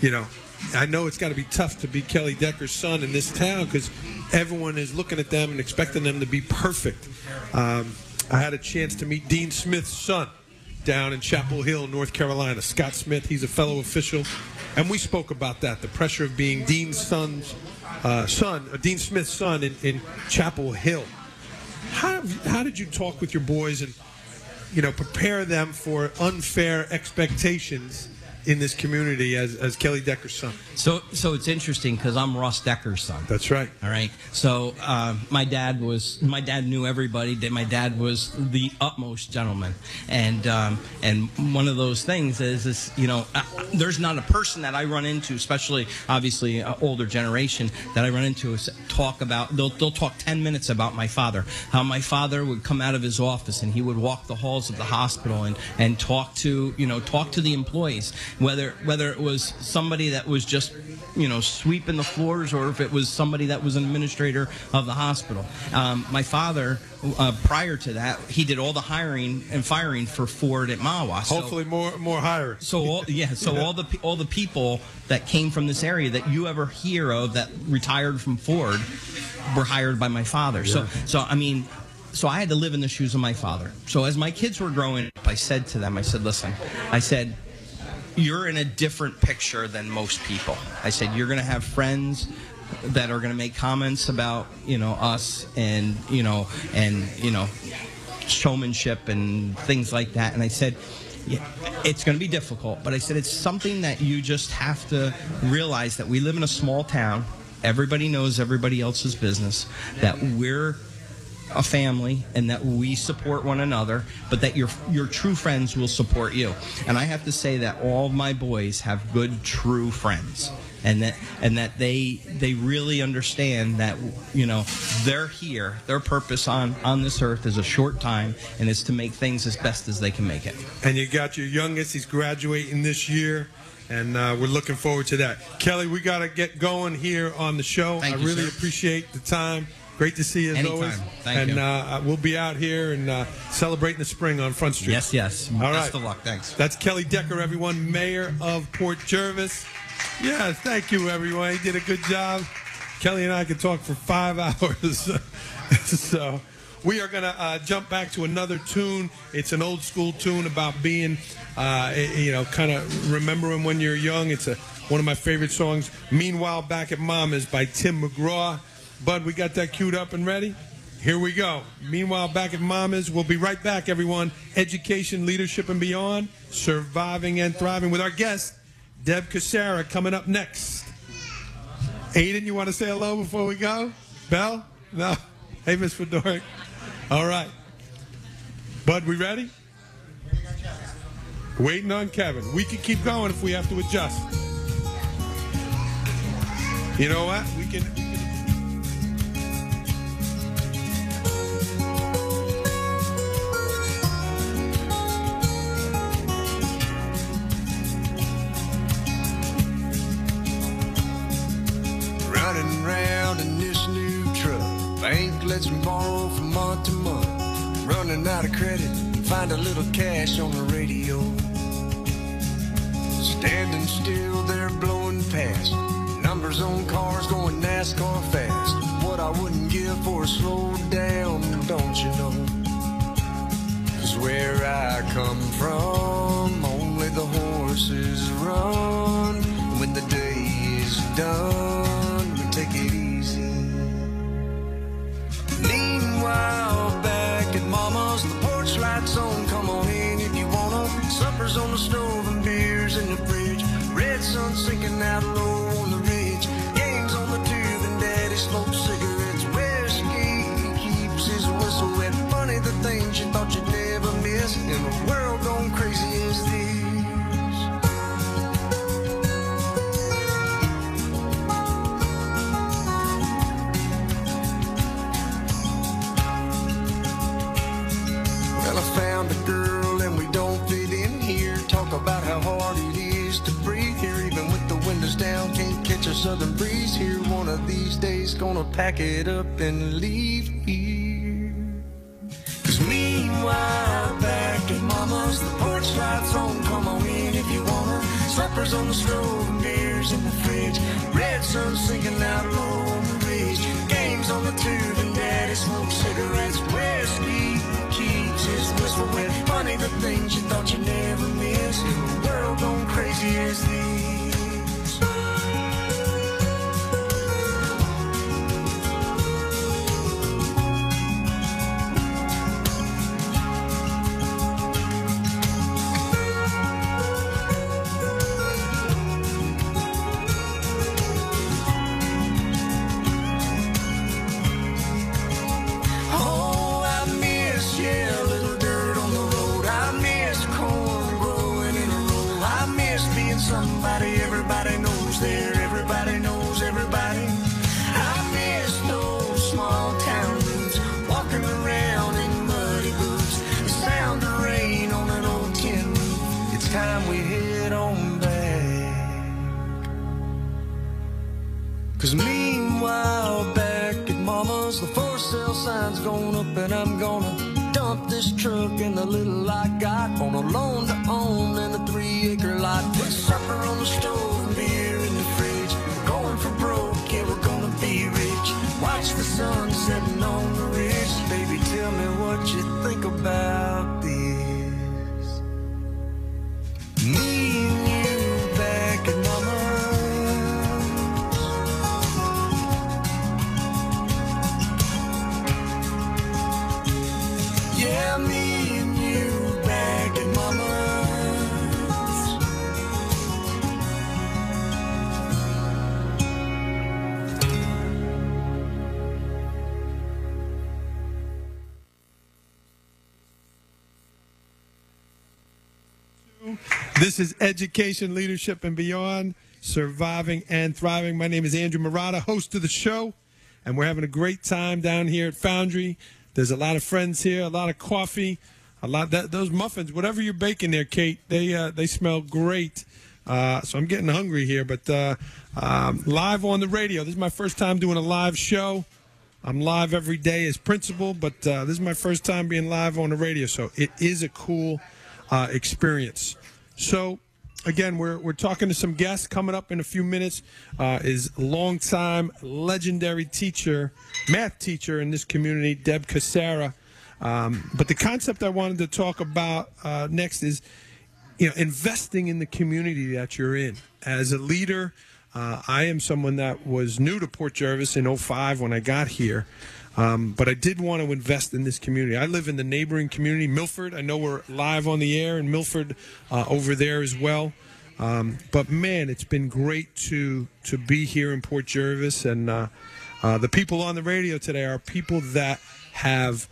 you know, I know it's got to be tough to be Kelly Decker's son in this town because everyone is looking at them and expecting them to be perfect. Um, I had a chance to meet Dean Smith's son down in Chapel Hill, North Carolina. Scott Smith, he's a fellow official, and we spoke about that the pressure of being Dean's son's uh, son, uh, Dean Smith's son in, in Chapel Hill. How, how did you talk with your boys and you know prepare them for unfair expectations in this community as, as Kelly Decker's son? So, so it's interesting because I'm Ross Decker's son. That's right. All right. So uh, my dad was my dad knew everybody. My dad was the utmost gentleman, and um, and one of those things is is you know there's not a person that I run into, especially obviously uh, older generation that I run into is talk about they'll they'll talk ten minutes about my father. How my father would come out of his office and he would walk the halls of the hospital and and talk to you know talk to the employees whether whether it was somebody that was just you know sweeping the floors or if it was somebody that was an administrator of the hospital. Um, my father, uh, prior to that, he did all the hiring and firing for Ford at Mahwah. So- Hopefully, more more hires. so all, yeah, so all the all the people that came from this area that you ever hear of that retired from Ford were hired by my father. So so I mean, so I had to live in the shoes of my father. So as my kids were growing up, I said to them, I said, listen, I said, you're in a different picture than most people. I said, you're going to have friends that are going to make comments about you know us and you know and you know showmanship and things like that. And I said, yeah, it's going to be difficult, but I said it's something that you just have to realize that we live in a small town. Everybody knows everybody else's business. That we're a family and that we support one another, but that your your true friends will support you. And I have to say that all of my boys have good true friends. And that and that they they really understand that you know they're here. Their purpose on on this earth is a short time, and it's to make things as best as they can make it. And you got your youngest, he's graduating this year. And uh, we're looking forward to that. Kelly, we got to get going here on the show. Thank I you, really sir. appreciate the time. Great to see you as Anytime. always. Thank and you. Uh, we'll be out here and uh, celebrating the spring on Front Street. Yes, yes. All Best right. of luck. Thanks. That's Kelly Decker, everyone, mayor of Port Jervis. Yeah, thank you, everyone. He did a good job. Kelly and I could talk for five hours. so we are going to uh, jump back to another tune. It's an old school tune about being, uh, you know, kind of remembering when you're young. It's a, one of my favorite songs. Meanwhile, Back at Mama's by Tim McGraw. Bud, we got that queued up and ready? Here we go. Meanwhile, back at Mama's, we'll be right back, everyone. Education, leadership, and beyond. Surviving and thriving with our guest, Deb Casara, coming up next. Aiden, you want to say hello before we go? Bell? No? Hey, Miss Fedoric. All right. Bud, we ready? Waiting on Kevin. We can keep going if we have to adjust. You know what? We can. Running around in this new truck. Bank lets me borrow from month to month. Running out of credit, find a little cash on the radio. Standing still they're blowing past. Numbers on cars going NASCAR fast. What I wouldn't give for a slow down, don't you know? Cause where I come from, only the horses run. When the day is done, Meanwhile, back at Mama's, the porch lights on. Come on in if you wanna. Supper's on the stove and beers in the fridge. Red sun sinking out low on the ridge. Games on the tube and Daddy smokes cigarettes. Whiskey keeps his whistle wet. Funny the things you thought you'd never miss in a world southern breeze here. One of these days, gonna pack it up and leave here. Cause meanwhile, back at Mama's, the porch lights on. Come on in if you wanna. Suppers on the stove and beers in the fridge. Red sun sinking out low on the ridge. Games on the tube and daddy smokes cigarettes. Whiskey keeps his whistle. Funny the things you thought you never This is Education, Leadership, and Beyond, Surviving and Thriving. My name is Andrew Marotta, host of the show, and we're having a great time down here at Foundry. There's a lot of friends here, a lot of coffee, a lot that those muffins, whatever you're baking there, Kate, they uh, they smell great. Uh, so I'm getting hungry here, but uh, um, live on the radio. This is my first time doing a live show. I'm live every day as principal, but uh, this is my first time being live on the radio, so it is a cool uh, experience. So, again, we're, we're talking to some guests coming up in a few minutes. Uh, is longtime legendary teacher, math teacher in this community, Deb Casera. Um, but the concept I wanted to talk about uh, next is, you know, investing in the community that you're in. As a leader, uh, I am someone that was new to Port Jervis in 05 when I got here. Um, but I did want to invest in this community. I live in the neighboring community, Milford. I know we're live on the air in Milford uh, over there as well. Um, but man, it's been great to to be here in Port Jervis, and uh, uh, the people on the radio today are people that have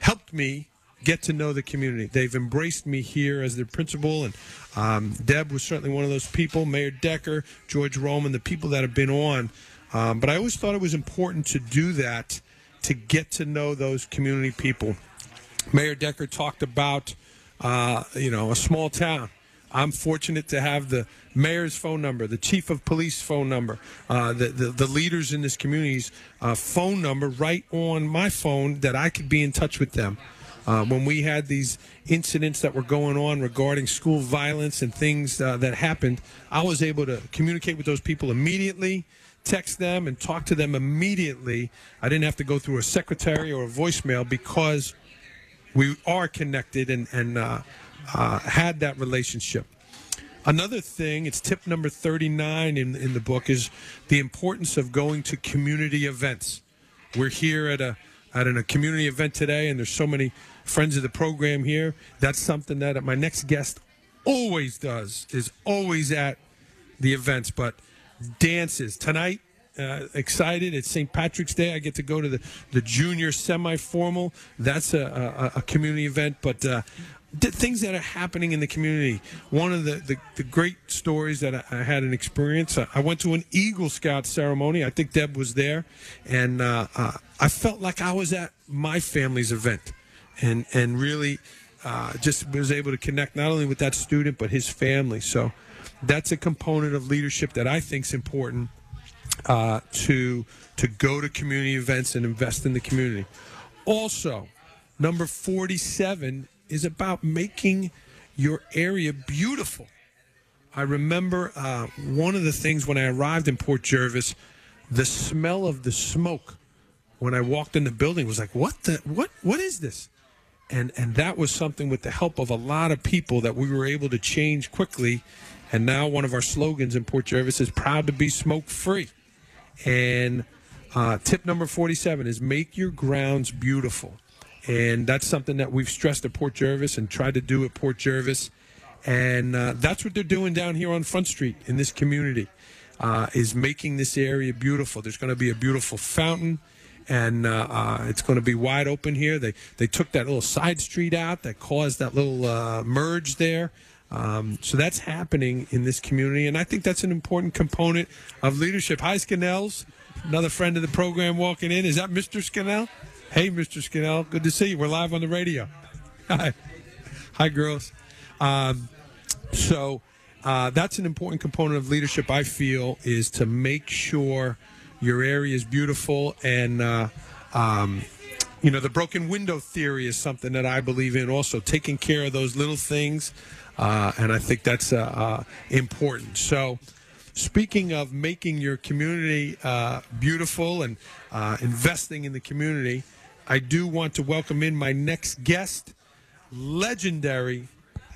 helped me get to know the community. They've embraced me here as their principal, and um, Deb was certainly one of those people. Mayor Decker, George Roman, the people that have been on. Um, but I always thought it was important to do that to get to know those community people. Mayor Decker talked about, uh, you know, a small town. I'm fortunate to have the mayor's phone number, the chief of police phone number, uh, the, the the leaders in this community's uh, phone number right on my phone that I could be in touch with them. Uh, when we had these incidents that were going on regarding school violence and things uh, that happened, I was able to communicate with those people immediately, text them, and talk to them immediately. I didn't have to go through a secretary or a voicemail because we are connected and, and uh, uh, had that relationship. Another thing, it's tip number 39 in, in the book, is the importance of going to community events. We're here at a at a community event today, and there's so many friends of the program here. That's something that my next guest always does, is always at the events. But dances tonight, uh, excited. It's St. Patrick's Day. I get to go to the, the junior semi-formal. That's a, a, a community event, but uh, th- things that are happening in the community. One of the, the, the great stories that I, I had an experience. I, I went to an Eagle Scout ceremony. I think Deb was there, and uh, uh, I felt like I was at my family's event, and and really uh, just was able to connect not only with that student but his family. So that's a component of leadership that I think is important uh, to to go to community events and invest in the community. Also, number 47 is about making your area beautiful. I remember uh, one of the things when I arrived in Port Jervis, the smell of the smoke when I walked in the building was like, what the what what is this? And and that was something with the help of a lot of people that we were able to change quickly. And now one of our slogans in Port Jervis is proud to be smoke free. And uh, tip number 47 is make your grounds beautiful. And that's something that we've stressed at Port Jervis and tried to do at Port Jervis. And uh, that's what they're doing down here on Front Street in this community, uh, is making this area beautiful. There's going to be a beautiful fountain, and uh, uh, it's going to be wide open here. They they took that little side street out that caused that little uh, merge there. Um, so that's happening in this community, and I think that's an important component of leadership. Hi, Scannells, another friend of the program walking in. Is that Mr. Scannell? Hey, Mr. Scannell, good to see you. We're live on the radio. Hi, hi, girls. Um, so uh, that's an important component of leadership. I feel is to make sure your area is beautiful and. Uh, um, you know, the broken window theory is something that I believe in. Also, taking care of those little things, uh, and I think that's uh, uh, important. So, speaking of making your community uh, beautiful and uh, investing in the community, I do want to welcome in my next guest, legendary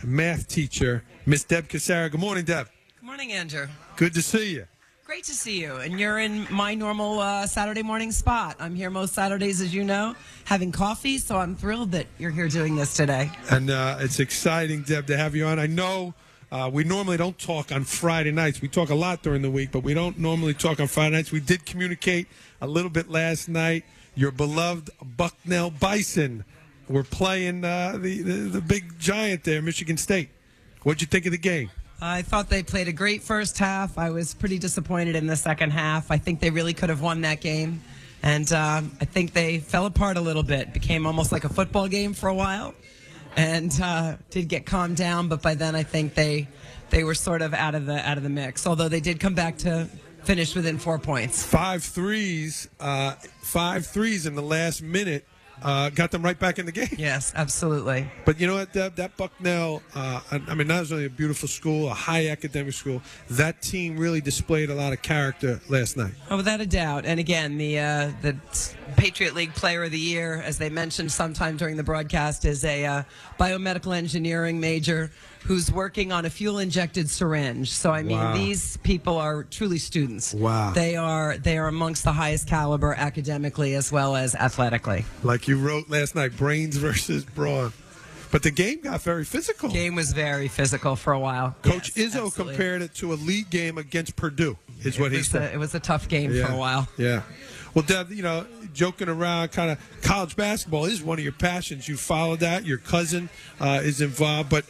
math teacher, Miss Deb Casara. Good morning, Deb. Good morning, Andrew. Good to see you. Great to see you. And you're in my normal uh, Saturday morning spot. I'm here most Saturdays, as you know, having coffee. So I'm thrilled that you're here doing this today. And uh, it's exciting, Deb, to have you on. I know uh, we normally don't talk on Friday nights. We talk a lot during the week, but we don't normally talk on Friday nights. We did communicate a little bit last night. Your beloved Bucknell Bison were playing uh, the, the the big giant there, Michigan State. What'd you think of the game? I thought they played a great first half. I was pretty disappointed in the second half. I think they really could have won that game. And uh, I think they fell apart a little bit, became almost like a football game for a while, and uh, did get calmed down. But by then, I think they they were sort of out of the out of the mix. Although they did come back to finish within four points. Five threes, uh, five threes in the last minute uh, got them right back in the game. Yes, absolutely. But you know what, Deb? That Bucknell, uh, I, mean, not only a beautiful school, a high academic school, that team really displayed a lot of character last night. Oh, without a doubt. And again, the uh, the Patriot League Player of the Year, as they mentioned sometime during the broadcast, is a uh, biomedical engineering major who's working on a fuel injected syringe. So I mean, Wow. these people are truly students. Wow. They are they are amongst the highest caliber academically as well as athletically. Like you wrote last night, brains versus brawn. But the game got very physical. Game was very physical for a while. Coach Yes, Izzo absolutely. compared it to a league game against Purdue, is what he said. a, it was a tough game for a while. Yeah. Well, Deb, you know, joking around, kind of college basketball is one of your passions. You follow that. Your cousin uh, is involved, but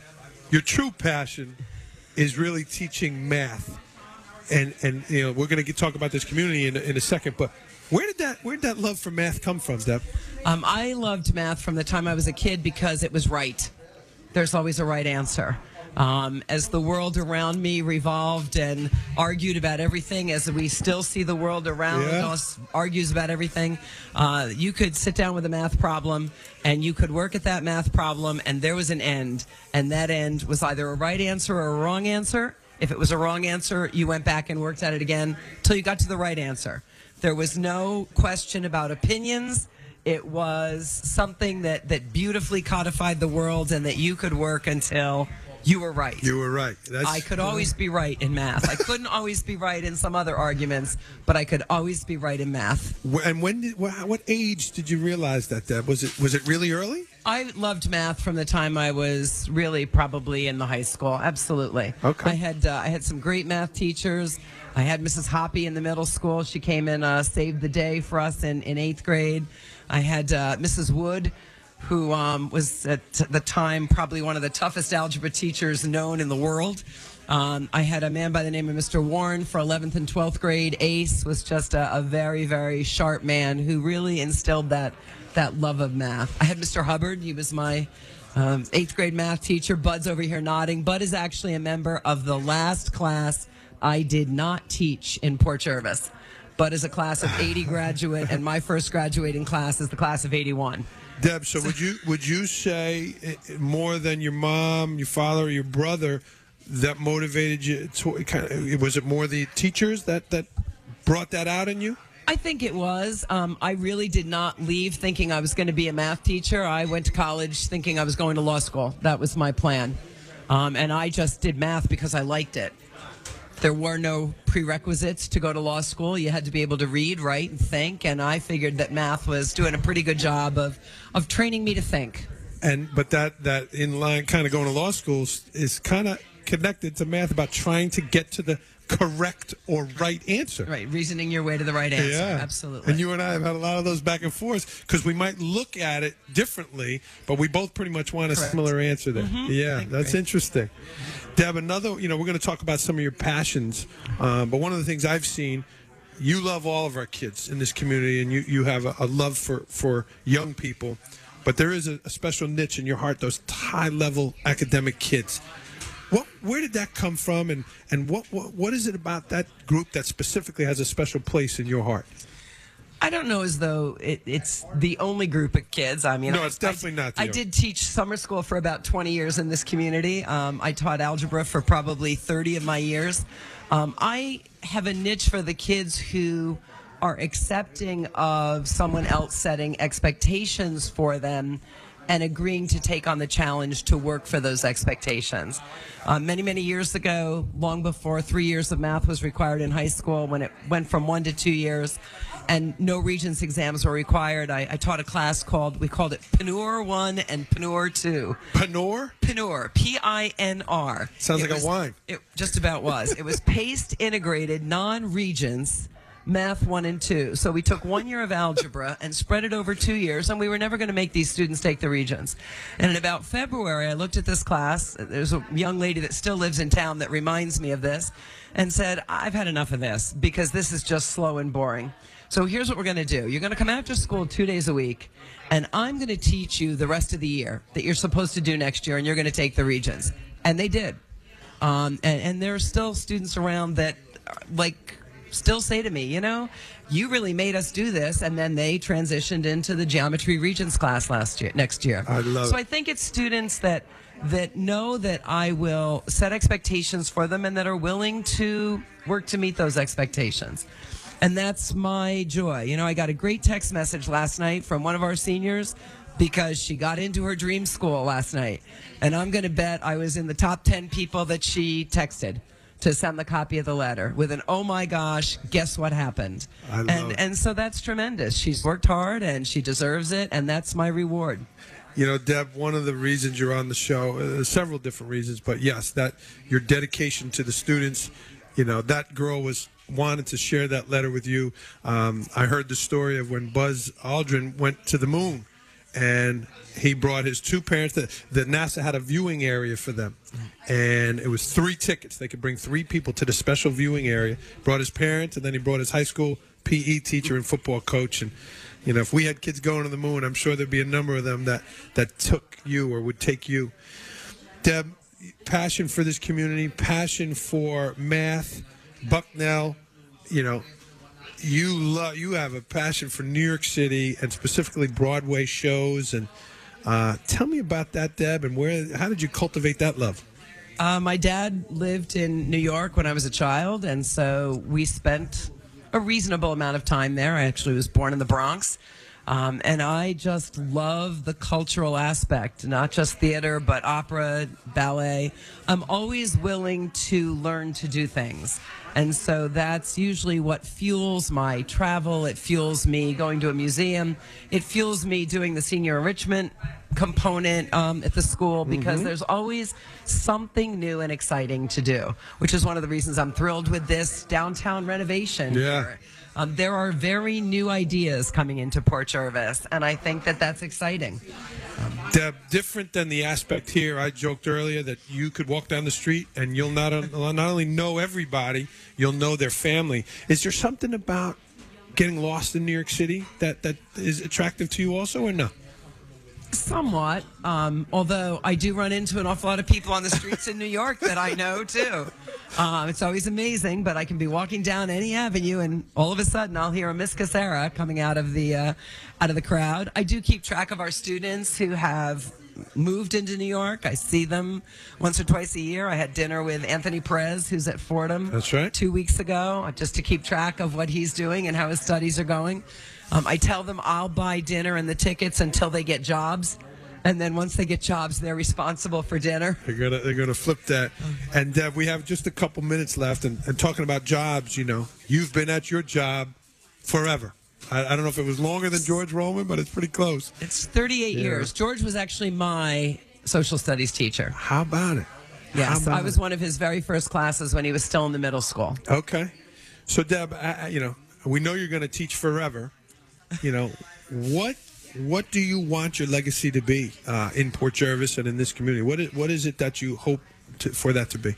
your true passion is really teaching math. And and you know, we're going to talk about this community in, in a second. But where did that where did that love for math come from, Deb? Um, I loved math from the time I was a kid because it was right. There's always a right answer. Um, as the world around me revolved and argued about everything, as we still see the world around Yeah. us argues about everything, uh, you could sit down with a math problem and you could work at that math problem, and there was an end. And that end was either a right answer or a wrong answer. If it was a wrong answer, you went back and worked at it again till you got to the right answer. There was no question about opinions. It was something that, that beautifully codified the world and that you could work until you were right. You were right. That's, I could always be right in math. I couldn't always be right in some other arguments, but I could always be right in math. And when did what age did you realize that, Deb? Was it was it really early? I loved math from the time I was really probably in the high school. Absolutely. Okay. I had uh, I had some great math teachers. I had Mrs. Hoppy in the middle school. She came and uh, saved the day for us in, in eighth grade. I had uh, Mrs. Wood, who um, was at the time probably one of the toughest algebra teachers known in the world. Um, I had a man by the name of Mr. Warren for 11th and 12th grade. Ace was just a, a very, very sharp man who really instilled that that love of math. I had Mr. Hubbard. He was my um, eighth grade math teacher. Bud's over here nodding. Bud is actually a member of the last class I did not teach in Port Jervis. Bud is a class of 80 graduate, and my first graduating class is the class of 81. Deb, so would you would you say eh, eh, more than your mom, your father, or your brother? that motivated you? To, kind of, was it more the teachers that that brought that out in you? I think it was. Um, I really did not leave thinking I was going to be a math teacher. I went to college thinking I was going to law school. That was my plan. Um, and I just did math because I liked it. There were no prerequisites to go to law school. You had to be able to read, write, and think. And I figured that math was doing a pretty good job of, of training me to think. And but that that in line kind of going to law schools is kind of connected to math about trying to get to the correct or right answer. Right, reasoning your way to the right answer. Yeah, Absolutely. And you and I have had a lot of those back and forths because we might look at it differently, but we both pretty much want a Correct. similar answer there. Yeah, that's interesting. Deb, another, you know, we're going to talk about some of your passions, um, but one of the things I've seen, you love all of our kids in this community, and you, you have a, a love for, for young people, but there is a, a special niche in your heart, those high level academic kids. What, where did that come from, and, and what, what what is it about that group that specifically has a special place in your heart? I don't know as though it, it's the only group of kids. I mean, No, I- it's definitely I, not the I did teach summer school for about 20 years in this community. Um, I taught algebra for probably 30 of my years. Um, I have a niche for the kids who are accepting of someone else setting expectations for them and agreeing to take on the challenge to work for those expectations. Uh, many, many years ago, long before three years of math was required in high school, when it went from one to two years, and no Regents exams were required, I, I taught a class called, we called it PNUR 1 and PNUR 2. Panor? PNUR, P I N R. Sounds It like a wine. It just about was. It was PACE integrated, non Regents. Math one and two. So we took one year of algebra and spread it over two years, and we were never going to make these students take the Regents. And in about February, I looked at this class. There's a young lady that still lives in town that reminds me of this, and said, I've had enough of this because this is just slow and boring. So here's what we're going to do. You're going to come after school two days a week, and I'm going to teach you the rest of the year that you're supposed to do next year, and you're going to take the Regents. And they did. Um, and, and there are still students around that, like, still say to me, you know, you really made us do this. And then they transitioned into the geometry regents class last year, next year. I love so. I think it's students that that know that I will set expectations for them and that are willing to work to meet those expectations. And that's my joy. You know, I got a great text message last night from one of our seniors because she got into her dream school last night. And I'm going to bet I was in the top 10 people that she texted to send the copy of the letter with an oh my gosh guess what happened I love and it. and so that's tremendous she's worked hard and she deserves it and that's my reward You know, Deb, one of the reasons you're on the show, uh, several different reasons, but yes, that your dedication to the students, you know, that girl was wanted to share that letter with you. Um, I heard the story of when Buzz Aldrin went to the moon and he brought his two parents that, NASA had a viewing area for them. And it was three tickets. They could bring three people to the special viewing area. Brought his parents and then he brought his high school PE teacher and football coach and you know, if we had kids going to the moon, I'm sure there'd be a number of them that, that took you or would take you. Deb, passion for this community, passion for math, Bucknell, you know, you love you have a passion for New York City and specifically Broadway shows and uh, tell me about that, Deb, and where how did you cultivate that love? Uh, my dad lived in New York when I was a child, and so we spent a reasonable amount of time there. I actually was born in the Bronx. Um, and I just love the cultural aspect, not just theater, but opera, ballet. I'm always willing to learn to do things. And so that's usually what fuels my travel. It fuels me going to a museum. It fuels me doing the senior enrichment component um, at the school because there's always something new and exciting to do, which is one of the reasons I'm thrilled with this downtown renovation. Yeah. here. Um, there are very new ideas coming into Port Jervis, and I think that that's exciting. Deb, different than the aspect here. I joked earlier that you could walk down the street and you'll not not only know everybody, you'll know their family. Is there something about getting lost in New York City that that is attractive to you also, or no? Somewhat, um, although I do run into an awful lot of people on the streets in New York that I know too. Um, it's always amazing, but I can be walking down any avenue, and all of a sudden I'll hear a Miss Casera coming out of the uh, out of the crowd. I do keep track of our students who have moved into New York. I see them once or twice a year. I had dinner with Anthony Perez, who's at Fordham. That's right. Two weeks ago, just to keep track of what he's doing and how his studies are going. Um, I tell them I'll buy dinner and the tickets until they get jobs. And then once they get jobs, they're responsible for dinner. They're gonna they're gonna flip that. And Deb, we have just a couple minutes left, and, and talking about jobs. You know, you've been at your job forever. I, I don't know if it was longer than George Roman, but it's pretty close. It's 38 Yeah. years. George was actually my social studies teacher. How about it? Yes, about I was it? one of his very first classes when he was still in the middle school. Okay. So Deb, I- you know, we know you're going to teach forever. You know, what what do you want your legacy to be uh, in Port Jervis and in this community? What is, what is it that you hope to, for that to be?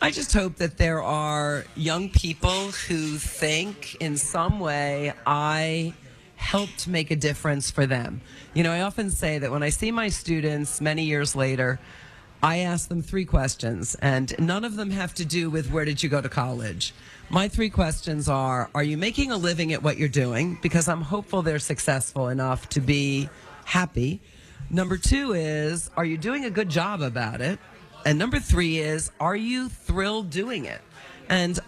I just hope that there are young people who think in some way I helped make a difference for them. You know, I often say that when I see my students many years later, I ask them three questions, and none of them have to do with where did you go to college. My three questions are Are you making a living at what you're doing? Because I'm hopeful they're successful enough to be happy. Number two is Are you doing a good job about it? And number three is Are you thrilled doing it? And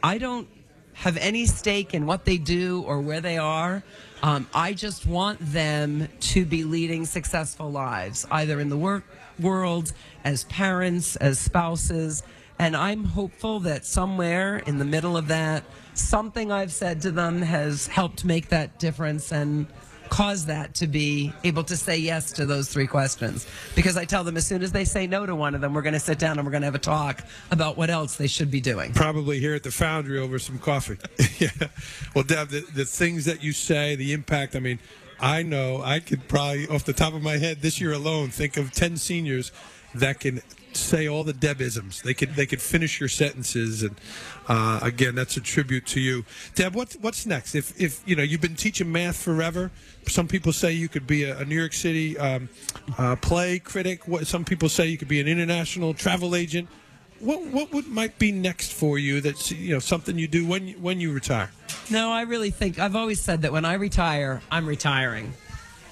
I don't have any stake in what they do or where they are. Um, I just want them to be leading successful lives, either in the work world, as parents, as spouses. And I'm hopeful that somewhere in the middle of that, something I've said to them has helped make that difference and cause that to be able to say yes to those three questions. Because I tell them as soon as they say no to one of them, we're going to sit down and we're going to have a talk about what else they should be doing. Probably here at the Foundry over some coffee. yeah. Well, Deb, the, the things that you say, the impact. I mean, I know I could probably, off the top of my head, this year alone, think of ten seniors that can say all the Debisms. They could they could finish your sentences, and uh, again, that's a tribute to you, Deb. What's what's next? If if you know you've been teaching math forever. Some people say you could be a, a New York City um, uh, play critic. What, some people say you could be an international travel agent. What what would might be next for you? That's you know something you do when you, when you retire. No, I really think I've always said that when I retire, I'm retiring.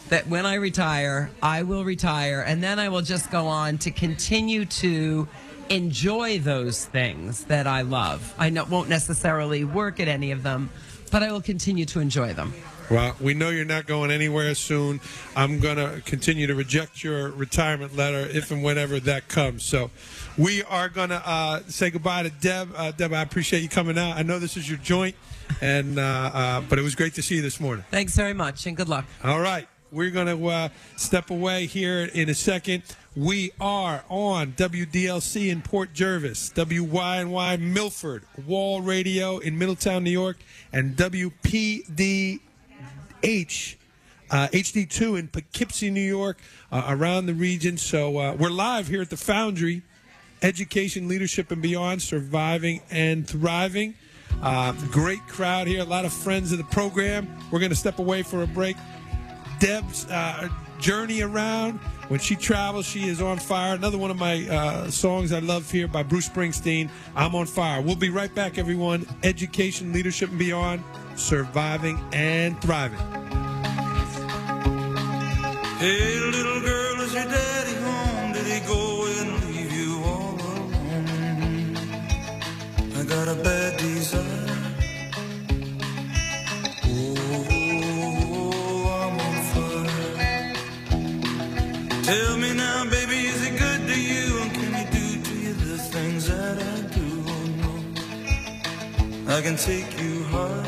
That when I retire, I will retire, and then I will just go on to continue to enjoy those things that I love. I won't necessarily work at any of them, but I will continue to enjoy them. Well, we know you're not going anywhere soon. I'm going to continue to reject your retirement letter if and whenever that comes. So we are going to uh, say goodbye to Deb. Uh, Deb, I appreciate you coming out. I know this is your joint, and uh, uh, but it was great to see you this morning. Thanks very much, and good luck. All right. We're going to uh, step away here in a second. We are on WDLC in Port Jervis, WYNY Milford, Wall Radio in Middletown, New York, and WPDH uh, HD2 in Poughkeepsie, New York, uh, around the region. So uh, we're live here at the Foundry, Education, Leadership, and Beyond, Surviving and Thriving. Uh, great crowd here, a lot of friends of the program. We're going to step away for a break. Deb's uh, journey around. When she travels, she is on fire. Another one of my uh, songs I love here by Bruce Springsteen, I'm on fire. We'll be right back, everyone. Education, leadership, and beyond, surviving and thriving. Hey, little girl, is your daddy home? Did he go and leave you all alone? I got a bad desire. I can take you high.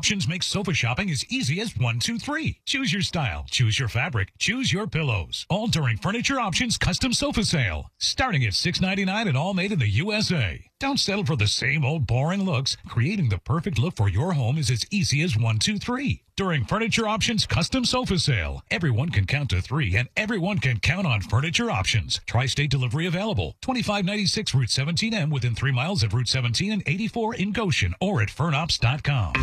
Options makes sofa shopping as easy as one, two, three. Choose your style, choose your fabric, choose your pillows. All during Furniture Options custom sofa sale, starting at $6.99 and all made in the USA. Don't settle for the same old boring looks. Creating the perfect look for your home is as easy as one, two, three. During Furniture Options custom sofa sale, everyone can count to three and everyone can count on Furniture Options. Tri-state delivery available. 2596 Route 17M within three miles of Route 17 and 84 in Goshen or at fernops.com.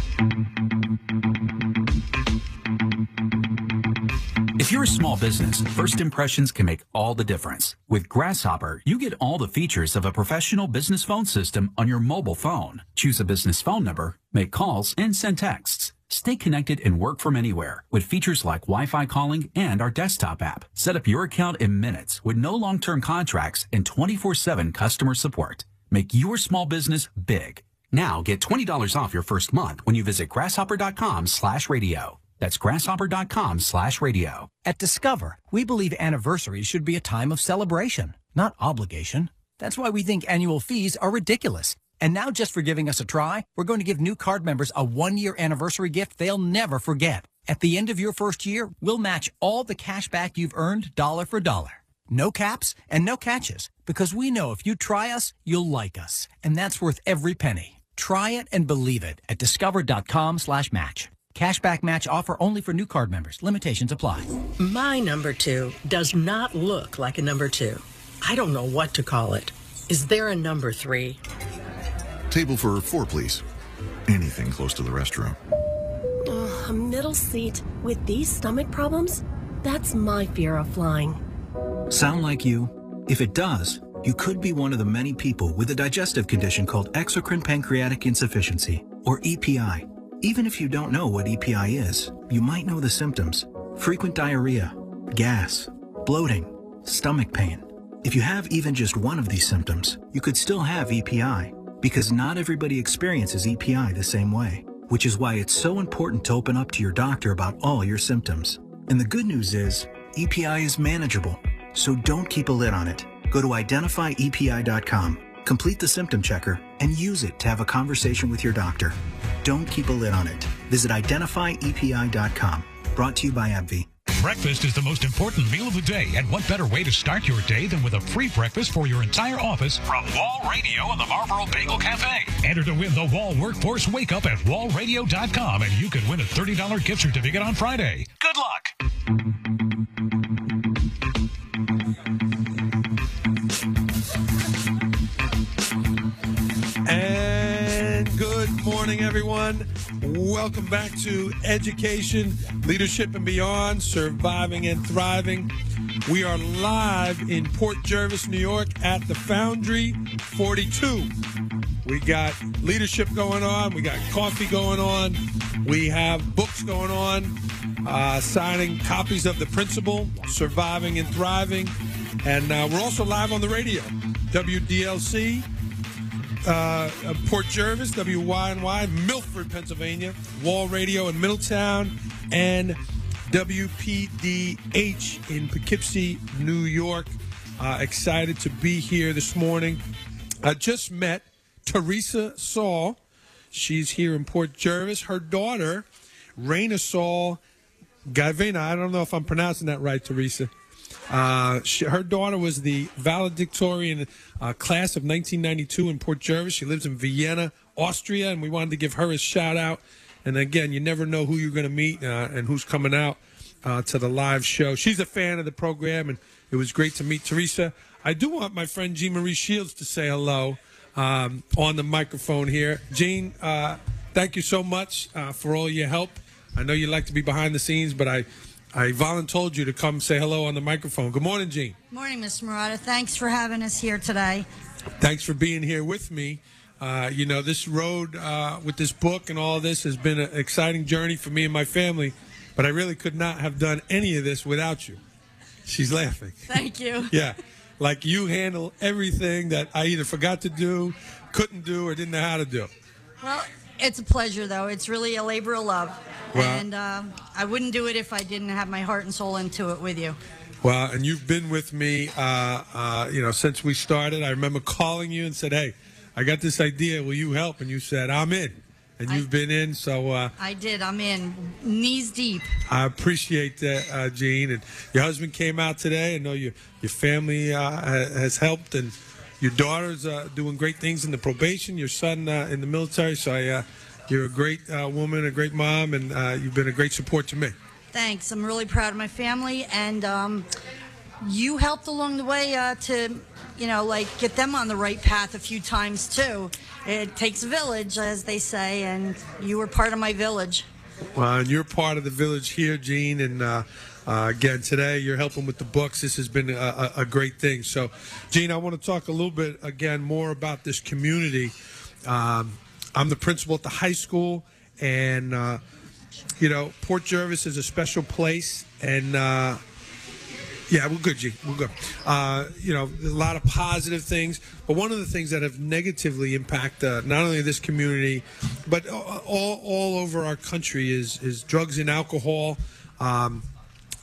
If you're a small business, first impressions can make all the difference. With Grasshopper, you get all the features of a professional business phone system on your mobile phone. Choose a business phone number, make calls, and send texts. Stay connected and work from anywhere with features like Wi-Fi calling and our desktop app. Set up your account in minutes with no long-term contracts and 24-7 customer support. Make your small business big. Now get $20 off your first month when you visit grasshopper.com slash radio. That's grasshopper.com slash radio. At Discover, we believe anniversaries should be a time of celebration, not obligation. That's why we think annual fees are ridiculous. And now, just for giving us a try, we're going to give new card members a one year anniversary gift they'll never forget. At the end of your first year, we'll match all the cash back you've earned dollar for dollar. No caps and no catches, because we know if you try us, you'll like us. And that's worth every penny. Try it and believe it at discover.com slash match. Cashback match offer only for new card members. Limitations apply. My number two does not look like a number two. I don't know what to call it. Is there a number three? Table for four, please. Anything close to the restroom. Ugh, a middle seat with these stomach problems? That's my fear of flying. Sound like you? If it does, you could be one of the many people with a digestive condition called exocrine pancreatic insufficiency, or EPI. Even if you don't know what EPI is, you might know the symptoms frequent diarrhea, gas, bloating, stomach pain. If you have even just one of these symptoms, you could still have EPI because not everybody experiences EPI the same way, which is why it's so important to open up to your doctor about all your symptoms. And the good news is, EPI is manageable, so don't keep a lid on it. Go to identifyepi.com, complete the symptom checker, and use it to have a conversation with your doctor. Don't keep a lid on it. Visit identifyepi.com. Brought to you by AbbVie. Breakfast is the most important meal of the day, and what better way to start your day than with a free breakfast for your entire office from Wall Radio and the Marlboro Bagel Cafe? Enter to win the Wall Workforce Wake Up at wallradio.com, and you could win a $30 gift certificate on Friday. Good luck. Morning, everyone. Welcome back to Education, Leadership, and Beyond Surviving and Thriving. We are live in Port Jervis, New York at the Foundry 42. We got leadership going on, we got coffee going on, we have books going on, uh, signing copies of The Principal, Surviving and Thriving. And uh, we're also live on the radio, WDLC uh, uh, Port Jervis, WYNY, Milford, Pennsylvania, Wall Radio in Middletown, and WPDH in Poughkeepsie, New York. Uh, excited to be here this morning. I just met Teresa Saul. She's here in Port Jervis. Her daughter, Raina Saul Gavina. I don't know if I'm pronouncing that right, Teresa. Uh, she, her daughter was the valedictorian uh, class of 1992 in Port Jervis. She lives in Vienna, Austria, and we wanted to give her a shout out. And again, you never know who you're going to meet uh, and who's coming out uh, to the live show. She's a fan of the program, and it was great to meet Teresa. I do want my friend Jean Marie Shields to say hello um, on the microphone here. Jean, uh, thank you so much for all your help. I know you like to be behind the scenes, but I I volunteered you to come say hello on the microphone. Good morning, Jean. Morning, Mr. Marotta. Thanks for having us here today. Thanks for being here with me. Uh, you know, this road uh, with this book and all this has been an exciting journey for me and my family, but I really could not have done any of this without you. She's laughing. Thank you. Yeah. Like you handle everything that I either forgot to do, couldn't do, or didn't know how to do. Well, it's a pleasure, though. It's really a labor of love. Well- and um, I wouldn't do it if I didn't have my heart and soul into it with you. Well, and you've been with me, uh, uh, you know, since we started. I remember calling you and said, "Hey, I got this idea. Will you help?" And you said, "I'm in." and you've been in. So uh, I did. I'm in knees deep. I appreciate that, uh, Jean. And your husband came out today. I know your your family uh, has helped, and your daughter's uh, doing great things in the probation. Your son uh, in the military. So I, uh, you're a great uh, woman, a great mom, and uh, you've been a great support to me. Thanks. I'm really proud of my family, and um, you helped along the way uh, to, you know, like get them on the right path a few times too. It takes a village, as they say, and you were part of my village. Well, and you're part of the village here, Jean. And uh, uh, again, today you're helping with the books. This has been a, a, great thing. So, Jean, I want to talk a little bit again more about this community. Um, I'm the principal at the high school, and uh, you know, Port Jervis is a special place, and. Uh, yeah, we're good, G. We're good. Uh, you know, a lot of positive things, but one of the things that have negatively impacted uh, not only this community, but all, all over our country is is drugs and alcohol. Um,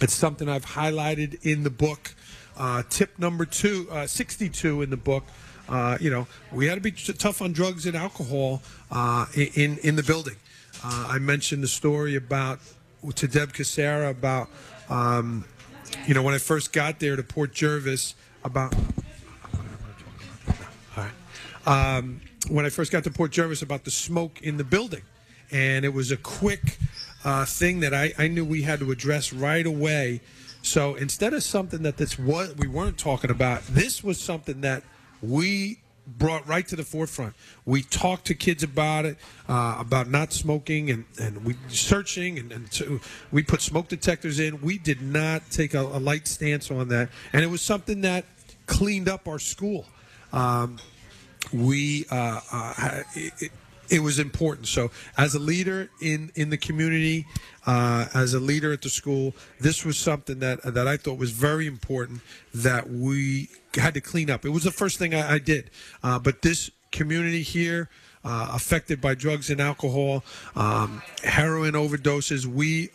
it's something I've highlighted in the book. Uh, tip number two, uh, 62 in the book. Uh, you know, we had to be t- tough on drugs and alcohol uh, in in the building. Uh, I mentioned the story about to Deb Casera about. Um, you know, when I first got there to Port Jervis, about um, when I first got to Port Jervis, about the smoke in the building, and it was a quick uh, thing that I, I knew we had to address right away. So instead of something that this was we weren't talking about, this was something that we brought right to the forefront. We talked to kids about it, uh, about not smoking, and, and we searching, and, and so we put smoke detectors in. We did not take a, a light stance on that, and it was something that cleaned up our school. Um, we uh, uh, it, it was important. So, as a leader in in the community, uh, as a leader at the school, this was something that that I thought was very important that we had to clean up. It was the first thing I, I did, uh, but this community here. Uh, affected by drugs and alcohol, um, heroin overdoses. We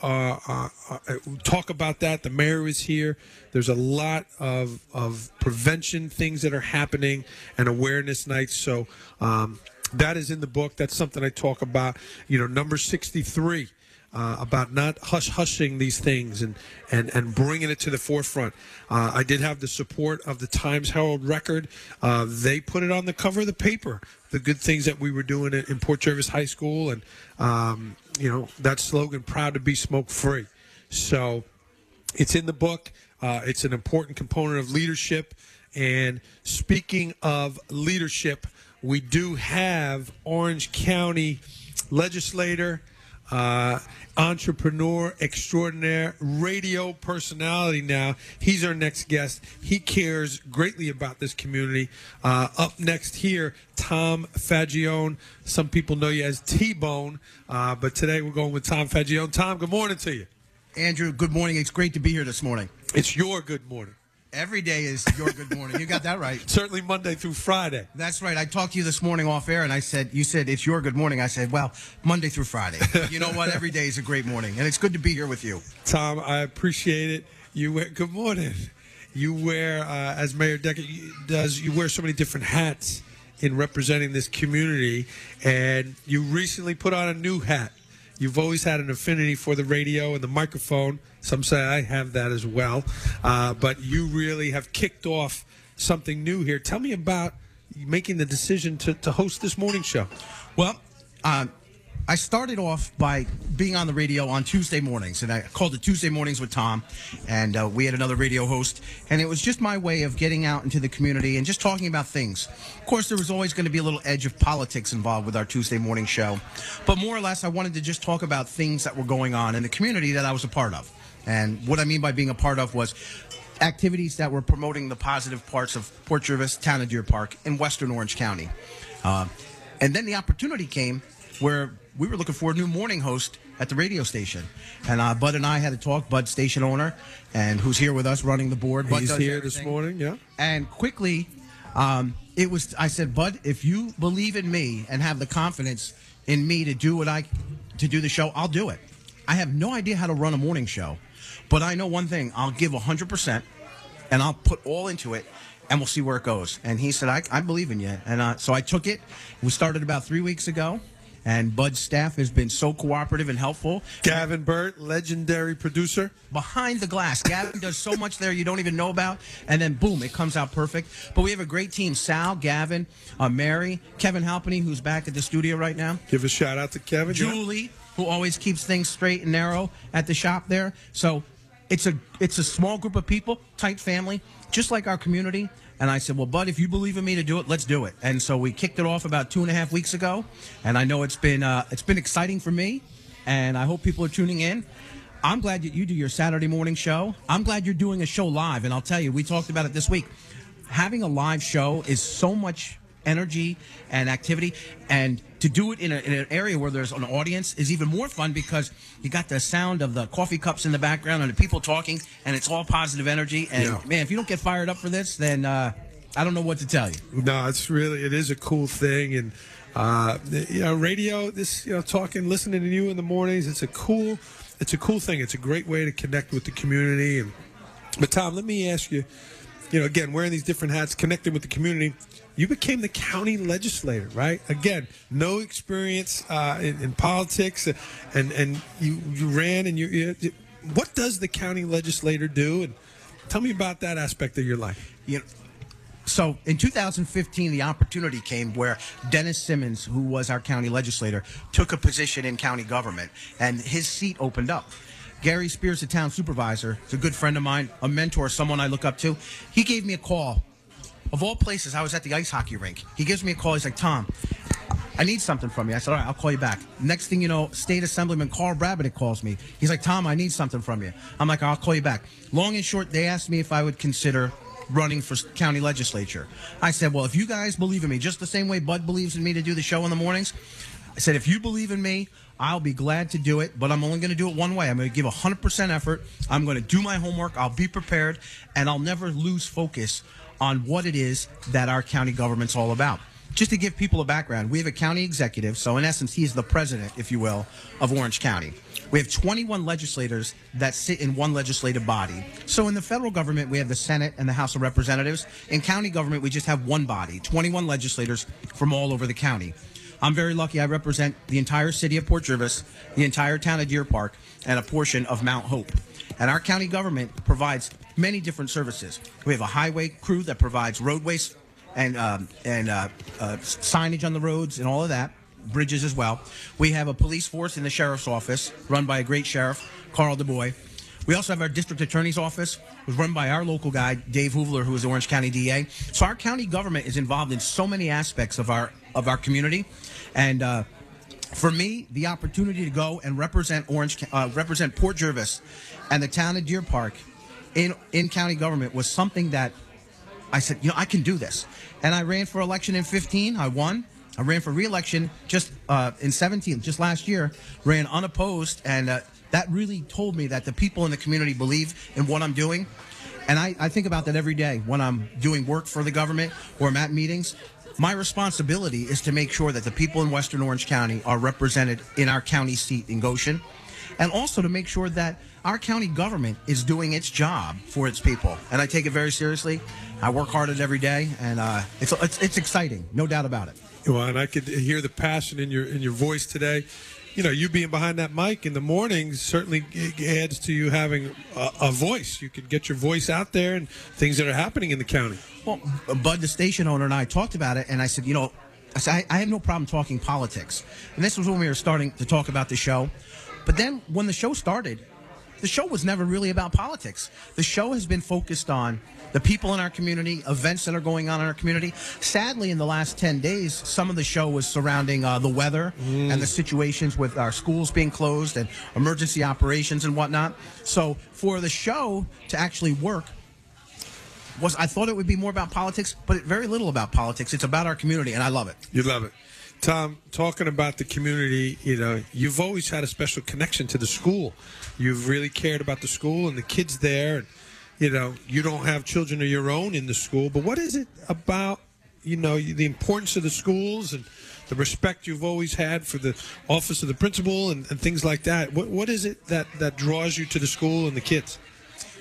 talk about that. The mayor is here. There's a lot of, of prevention things that are happening and awareness nights. So um, that is in the book. That's something I talk about. You know, number 63. Uh, about not hush hushing these things and, and, and bringing it to the forefront. Uh, I did have the support of the Times Herald Record. Uh, they put it on the cover of the paper, the good things that we were doing in, Port Jervis High School, and um, you know that slogan, "Proud to be smoke free." So it's in the book. Uh, it's an important component of leadership. And speaking of leadership, we do have Orange County legislator, uh, entrepreneur extraordinaire, radio personality now. He's our next guest. He cares greatly about this community. Uh, up next here, Tom Faggione. Some people know you as T Bone, uh, but today we're going with Tom Faggione. Tom, good morning to you. Andrew, good morning. It's great to be here this morning. It's your good morning. Every day is your good morning. You got that right. Certainly Monday through Friday. That's right. I talked to you this morning off air, and I said, "You said it's your good morning." I said, "Well, Monday through Friday." You know what? Every day is a great morning, and it's good to be here with you. Tom, I appreciate it. You wear good morning. You wear, uh, as Mayor Decker does, you wear so many different hats in representing this community, and you recently put on a new hat. You've always had an affinity for the radio and the microphone. Some say I have that as well, uh, but you really have kicked off something new here. Tell me about making the decision to, to host this morning show. Well, um, I started off by being on the radio on Tuesday mornings, and I called it Tuesday Mornings with Tom, and uh, we had another radio host, and it was just my way of getting out into the community and just talking about things. Of course, there was always going to be a little edge of politics involved with our Tuesday morning show, but more or less, I wanted to just talk about things that were going on in the community that I was a part of. And what I mean by being a part of was activities that were promoting the positive parts of Port Jervis, Town of Deer Park, in Western Orange County. Uh, and then the opportunity came where we were looking for a new morning host at the radio station. And uh, Bud and I had a talk, Bud, station owner, and who's here with us running the board. Bud He's does here this morning, yeah. And quickly, um, it was. I said, Bud, if you believe in me and have the confidence in me to do what I to do the show, I'll do it. I have no idea how to run a morning show, but I know one thing: I'll give hundred percent, and I'll put all into it, and we'll see where it goes. And he said, I, I believe in you, and uh, so I took it. We started about three weeks ago. And Bud's staff has been so cooperative and helpful. Gavin Burt, legendary producer. Behind the glass. Gavin does so much there you don't even know about. And then, boom, it comes out perfect. But we have a great team Sal, Gavin, uh, Mary, Kevin Halpany, who's back at the studio right now. Give a shout out to Kevin. yeah. Julie, who always keeps things straight and narrow at the shop there. So it's a it's a small group of people, tight family, just like our community. And I said, well, Bud, if you believe in me to do it, let's do it. And so we kicked it off about two and a half weeks ago. And I know it's been uh, it's been exciting for me, and I hope people are tuning in. I'm glad that you do your Saturday morning show. I'm glad you're doing a show live. And I'll tell you, we talked about it this week. Having a live show is so much energy and activity. And to do it in, a, in an area where there's an audience is even more fun because you got the sound of the coffee cups in the background and the people talking, and it's all positive energy. And Yeah. man, if you don't get fired up for this, then uh, I don't know what to tell you. No, it's really it is a cool thing, and uh, you know, radio. This you know, talking, listening to you in the mornings. It's a cool, it's a cool thing. It's a great way to connect with the community. And but Tom, let me ask you, you know, again, wearing these different hats, connecting with the community. You became the county legislator, right? Again, no experience uh, in, in politics, and and you you ran and you, you. What does the county legislator do? And tell me about that aspect of your life. You know, so in 2015, the opportunity came where Dennis Simmons, who was our county legislator, took a position in county government, and his seat opened up. Gary Spears, the town supervisor, is a good friend of mine, a mentor, someone I look up to. He gave me a call. Of all places, I was at the ice hockey rink. He gives me a call. He's like, Tom, I need something from you. I said, all right, I'll call you back. Next thing you know, State Assemblyman Karl Brabenec calls me. He's like, Tom, I need something from you. I'm like, I'll call you back. Long and short, they asked me if I would consider running for county legislature. I said, well, if you guys believe in me, just the same way Bud believes in me to do the show in the mornings, I said, if you believe in me, I'll be glad to do it, but I'm only going to do it one way. I'm going to give 100% effort. I'm going to do my homework. I'll be prepared, and I'll never lose focus on what it is that our county government's all about. Just to give people a background, we have a county executive, so in essence, he is the president, if you will, of Orange County. We have 21 legislators that sit in one legislative body. So in the federal government, we have the Senate and the House of Representatives. In county government, we just have one body, 21 legislators from all over the county. I'm very lucky. I represent the entire city of Port Jervis, the entire town of Deer Park, and a portion of Mount Hope. And our county government provides many different services. We have a highway crew that provides roadways and um, and uh, uh, signage on the roads and all of that, bridges as well. We have a police force in the sheriff's office run by a great sheriff, Carl DuBois. We also have our district attorney's office, was run by our local guy, Dave Hoovler, who is the Orange County DA. So our county government is involved in so many aspects of our of our community, and uh, for me, the opportunity to go and represent Orange, uh, represent Port Jervis, and the town of Deer Park, in in county government was something that I said, you know, I can do this. And I ran for election in 15. I won. I ran for reelection just uh, in 17, just last year, ran unopposed. And uh, that really told me that the people in the community believe in what I'm doing. And I, I think about that every day when I'm doing work for the government or I'm at meetings. My responsibility is to make sure that the people in Western Orange County are represented in our county seat in Goshen and also to make sure that our county government is doing its job for its people. And I take it very seriously. I work hard at it every day, and uh, it's, it's it's exciting, no doubt about it. Well, and I could hear the passion in your in your voice today. You know, you being behind that mic in the morning certainly adds to you having a, a voice. You could get your voice out there and things that are happening in the county. Well, Bud, the station owner, and I talked about it, and I said, you know, I, said, I, I have no problem talking politics. And this was when we were starting to talk about the show. But then when the show started, the show was never really about politics. The show has been focused on the people in our community, events that are going on in our community. Sadly, in the last 10 days, some of the show was surrounding uh, the weather and the situations with our schools being closed and emergency operations and whatnot. So for the show to actually work, was I thought it would be more about politics, but very little about politics. It's about our community, and I love it. You love it. Tom, talking about the community, you know, you've always had a special connection to the school. You've really cared about the school and the kids there. And, you know, you don't have children of your own in the school, but what is it about, you know, the importance of the schools and the respect you've always had for the office of the principal and, and things like that? What, what is it that, that draws you to the school and the kids?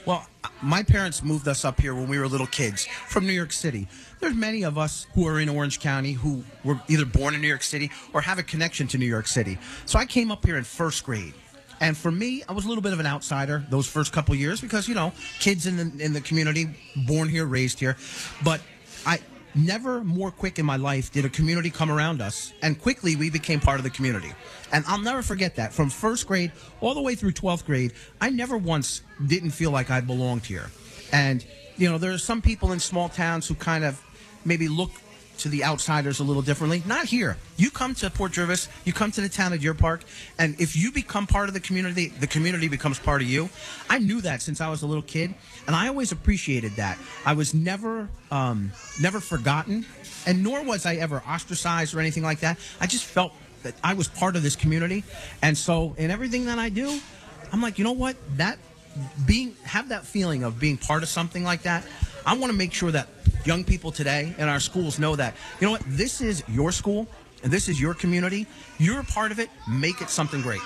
Well, my parents moved us up here when we were little kids from New York City. There's many of us who are in Orange County who were either born in New York City or have a connection to New York City. So I came up here in first grade. And for me, I was a little bit of an outsider those first couple years because, you know, kids in the, in the community, born here, raised here. But I never more quick in my life did a community come around us. And quickly we became part of the community. And I'll never forget that. From first grade all the way through 12th grade, I never once didn't feel like I belonged here. And, you know, there are some people in small towns who kind of maybe look to the outsiders a little differently. Not here. You come to Port Jervis, you come to the town of Deer Park, and if you become part of the community, the community becomes part of you. I knew that since I was a little kid, and I always appreciated that. I was never, um, never forgotten, and nor was I ever ostracized or anything like that. I just felt that I was part of this community, and so in everything that I do, I'm like, you know what? That being have that feeling of being part of something like that. I want to make sure that young people today in our schools know that you know what this is your school and this is your community. You're a part of it. Make it something great.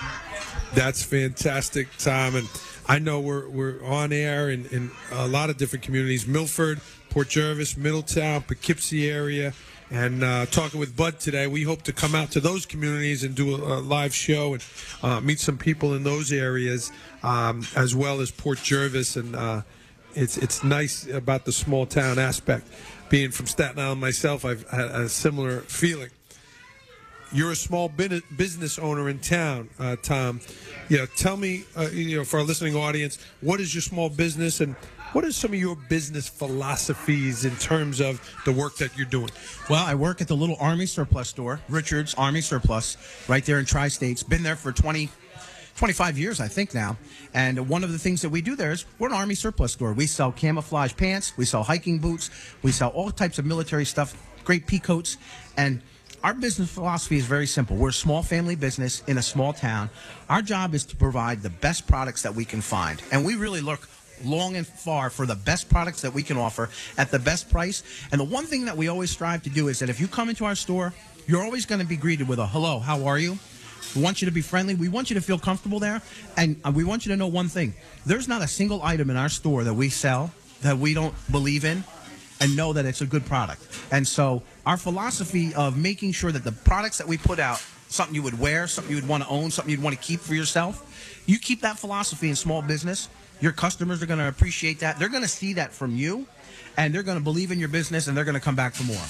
That's fantastic, Tom. And I know we're, we're on air in, in a lot of different communities Milford, Port Jervis, Middletown, Poughkeepsie area. And uh, talking with Bud today, we hope to come out to those communities and do a, a live show and uh, meet some people in those areas, um, as well as Port Jervis. And uh, it's it's nice about the small town aspect. Being from Staten Island myself, I've had a similar feeling you're a small business owner in town, uh, Tom. You know, tell me, uh, you know, for our listening audience, what is your small business and what are some of your business philosophies in terms of the work that you're doing? Well, I work at the little Army Surplus store, Richards Army Surplus, right there in Tri States. Been there for 20, 25 years, I think now. And one of the things that we do there is we're an Army Surplus store. We sell camouflage pants, we sell hiking boots, we sell all types of military stuff, great pea coats, and our business philosophy is very simple. We're a small family business in a small town. Our job is to provide the best products that we can find. And we really look long and far for the best products that we can offer at the best price. And the one thing that we always strive to do is that if you come into our store, you're always going to be greeted with a hello, how are you? We want you to be friendly. We want you to feel comfortable there. And uh, we want you to know one thing there's not a single item in our store that we sell that we don't believe in and know that it's a good product. And so our philosophy of making sure that the products that we put out, something you would wear, something you would want to own, something you'd want to keep for yourself, you keep that philosophy in small business. Your customers are going to appreciate that. They're going to see that from you, and they're going to believe in your business, and they're going to come back for more.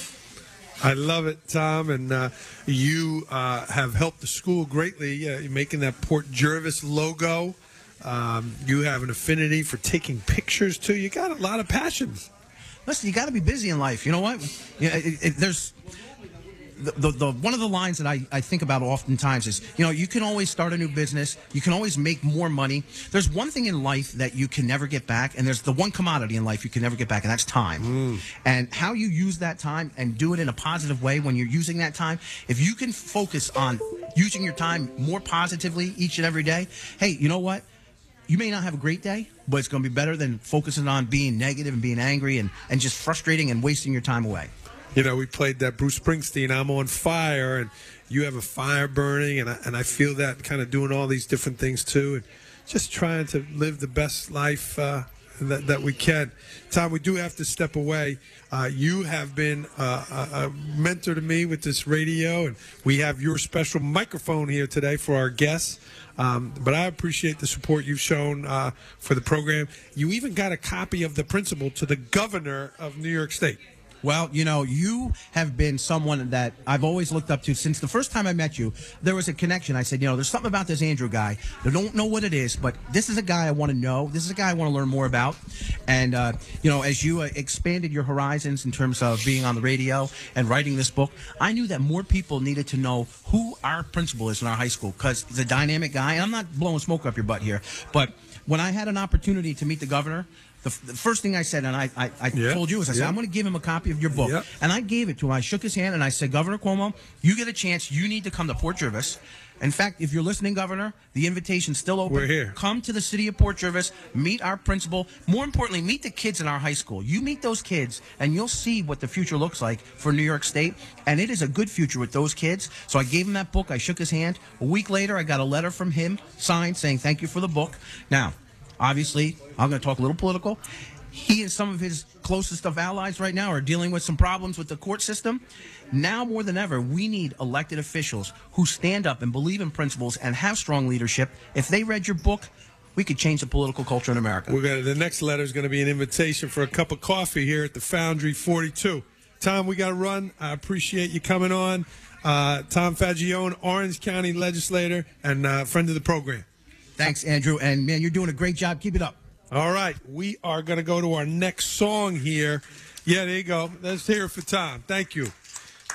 I love it, Tom, and uh, you uh, have helped the school greatly uh, making that Port Jervis logo. Um, you have an affinity for taking pictures too. You got a lot of passions. Listen, you got to be busy in life. You know what? Know, it, it, there's the, the, the one of the lines that I, I think about oftentimes is you know you can always start a new business. You can always make more money. There's one thing in life that you can never get back and there's the one commodity in life you can never get back and that's time. Mm. And how you use that time and do it in a positive way when you're using that time if you can focus on using your time more positively each and every day hey you know what? You may not have a great day, but it's going to be better than focusing on being negative and being angry and, and just frustrating and wasting your time away. You know, we played that Bruce Springsteen, I'm on fire, and you have a fire burning, and I, and I feel that kind of doing all these different things too, and just trying to live the best life uh, that, that we can. Tom, we do have to step away. Uh, you have been uh, a, mentor to me with this radio, and we have your special microphone here today for our guests. Um, but I appreciate the support you've shown uh, for the program. You even got a copy of the principal to the governor of New York State. Well, you know, you have been someone that I've always looked up to since the first time I met you. There was a connection. I said, you know, there's something about this Andrew guy. I don't know what it is, but this is a guy I want to know. This is a guy I want to learn more about. And, uh, you know, as you uh, expanded your horizons in terms of being on the radio and writing this book, I knew that more people needed to know who our principal is in our high school because he's a dynamic guy. And I'm not blowing smoke up your butt here, but when I had an opportunity to meet the governor, the, f- the first thing I said, and I, I, I Yeah, told you, is I said, yeah. I'm going to give him a copy of your book. Yeah. And I gave it to him. I shook his hand and I said, Governor Cuomo, you get a chance. You need to come to Port Jervis. In fact, if you're listening, Governor, the invitation's still open. We're here. Come to the city of Port Jervis, meet our principal. More importantly, meet the kids in our high school. You meet those kids, and you'll see what the future looks like for New York State. And it is a good future with those kids. So I gave him that book. I shook his hand. A week later, I got a letter from him signed saying, Thank you for the book. Now, obviously, I'm going to talk a little political. He and some of his closest of allies right now are dealing with some problems with the court system. Now more than ever, we need elected officials who stand up and believe in principles and have strong leadership. If they read your book, we could change the political culture in America. We're gonna. The next letter is going to be an invitation for a cup of coffee here at the Foundry 42. Tom, we got to run. I appreciate you coming on. Uh, Tom Faggione, Orange County legislator and uh, friend of the program. Thanks, Andrew. And man, you're doing a great job. Keep it up. All right, we are going to go to our next song here. Yeah, there you go. Let's hear it for Tom. Thank you.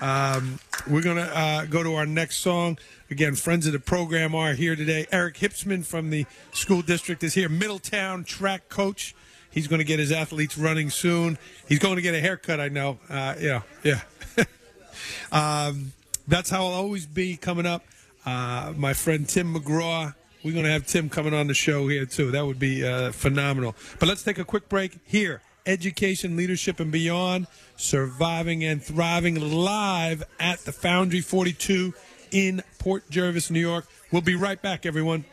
Um, we're going to uh, go to our next song. Again, friends of the program are here today. Eric Hipsman from the school district is here. Middletown track coach. He's going to get his athletes running soon. He's going to get a haircut, I know. Uh, yeah, yeah. um, that's how I'll always be coming up. Uh, my friend Tim McGraw. We're going to have Tim coming on the show here, too. That would be uh, phenomenal. But let's take a quick break here. Education, Leadership, and Beyond, Surviving and Thriving live at the Foundry 42 in Port Jervis, New York. We'll be right back, everyone.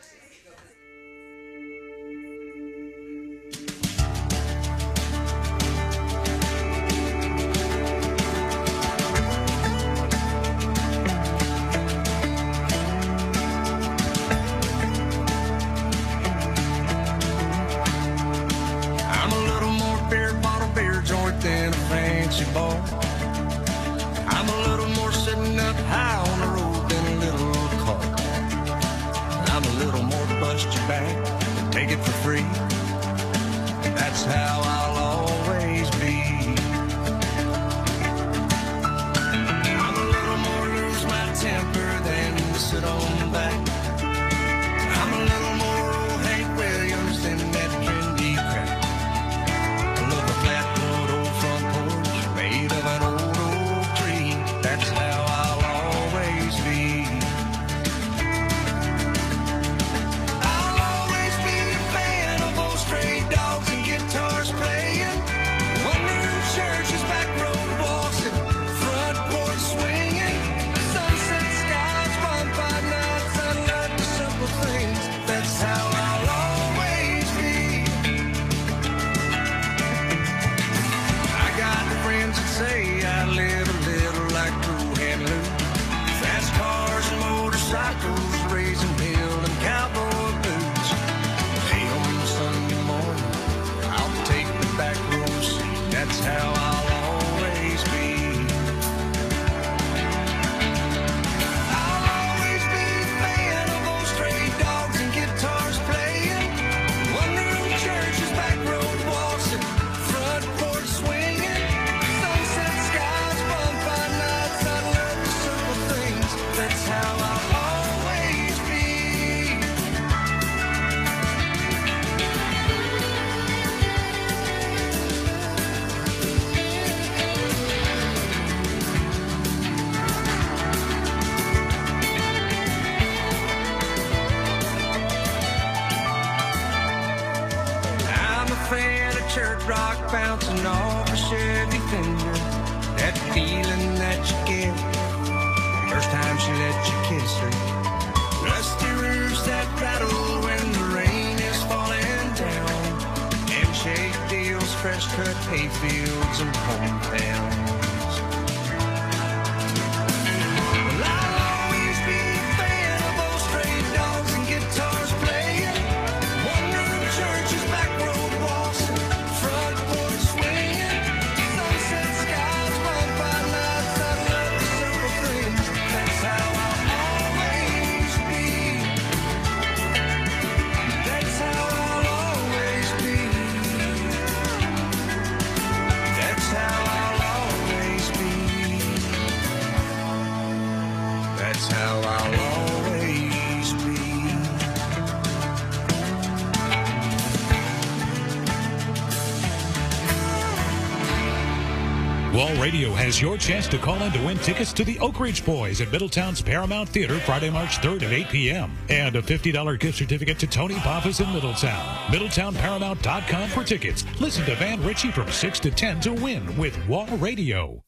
Has your chance to call in to win tickets to the Oak Ridge Boys at Middletown's Paramount Theater Friday, March 3rd at 8 p.m. And a $50 gift certificate to Tony Pappas in Middletown. MiddletownParamount.com for tickets. Listen to Van Ritchie from 6 to 10 to win with Wall Radio.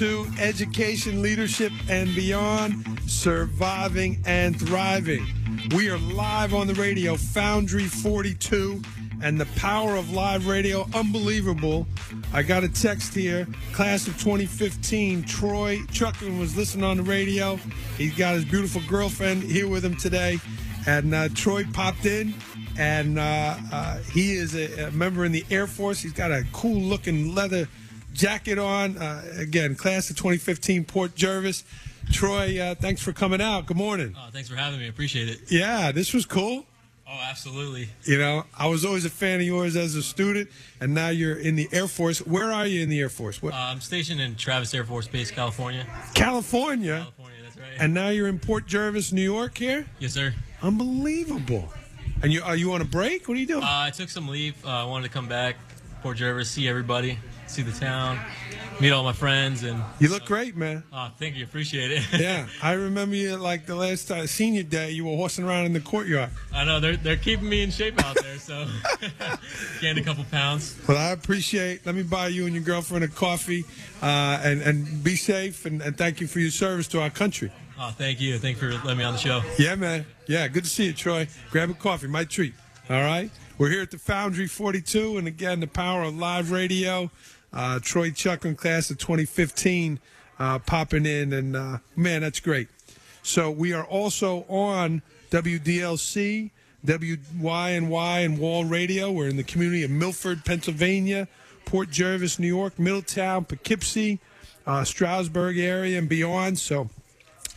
Education, Leadership, and Beyond Surviving and Thriving. We are live on the radio, Foundry 42, and the power of live radio, unbelievable. I got a text here, class of 2015, Troy Chuckman was listening on the radio. He's got his beautiful girlfriend here with him today, and uh, Troy popped in and uh, uh, he is a, a member in the Air Force. He's got a cool looking leather jacket on. Uh, again, class of 2015, Port Jervis. Troy, uh, thanks for coming out. Good morning. Oh, thanks for having me. Appreciate it. Yeah, this was cool. Oh, absolutely. You know, I was always a fan of yours as a student, and now you're in the Air Force. Where are you in the Air Force? What, Uh, I'm stationed in Travis Air Force Base, California. California. California, that's right. And now you're in Port Jervis, New York. Here. Yes, sir. Unbelievable. And you are you on a break? What are you doing? Uh, I took some leave. Uh, I wanted to come back, Port Jervis, see everybody, see the town, meet all my friends, and you look great, man. uh, thank you. Appreciate it. yeah, I remember you like the last time senior day. You were horsing around in the courtyard. I know they're they're keeping me in shape out there, so gained a couple pounds. Well, I appreciate. Let me buy you and your girlfriend a coffee, uh, and and be safe. And, and thank you for your service to our country. Oh, thank you. Thank you for letting me on the show. Yeah, man. Yeah, good to see you, Troy. Grab a coffee, my treat. All right. We're here at the Foundry 42, and again, the power of live radio. Uh, Troy Chuckman, class of 2015, uh, popping in, and uh, man, that's great. So we are also on WDLC, WYNY, and Wall Radio. We're in the community of Milford, Pennsylvania, Port Jervis, New York, Middletown, Poughkeepsie, uh, Stroudsburg area, and beyond. So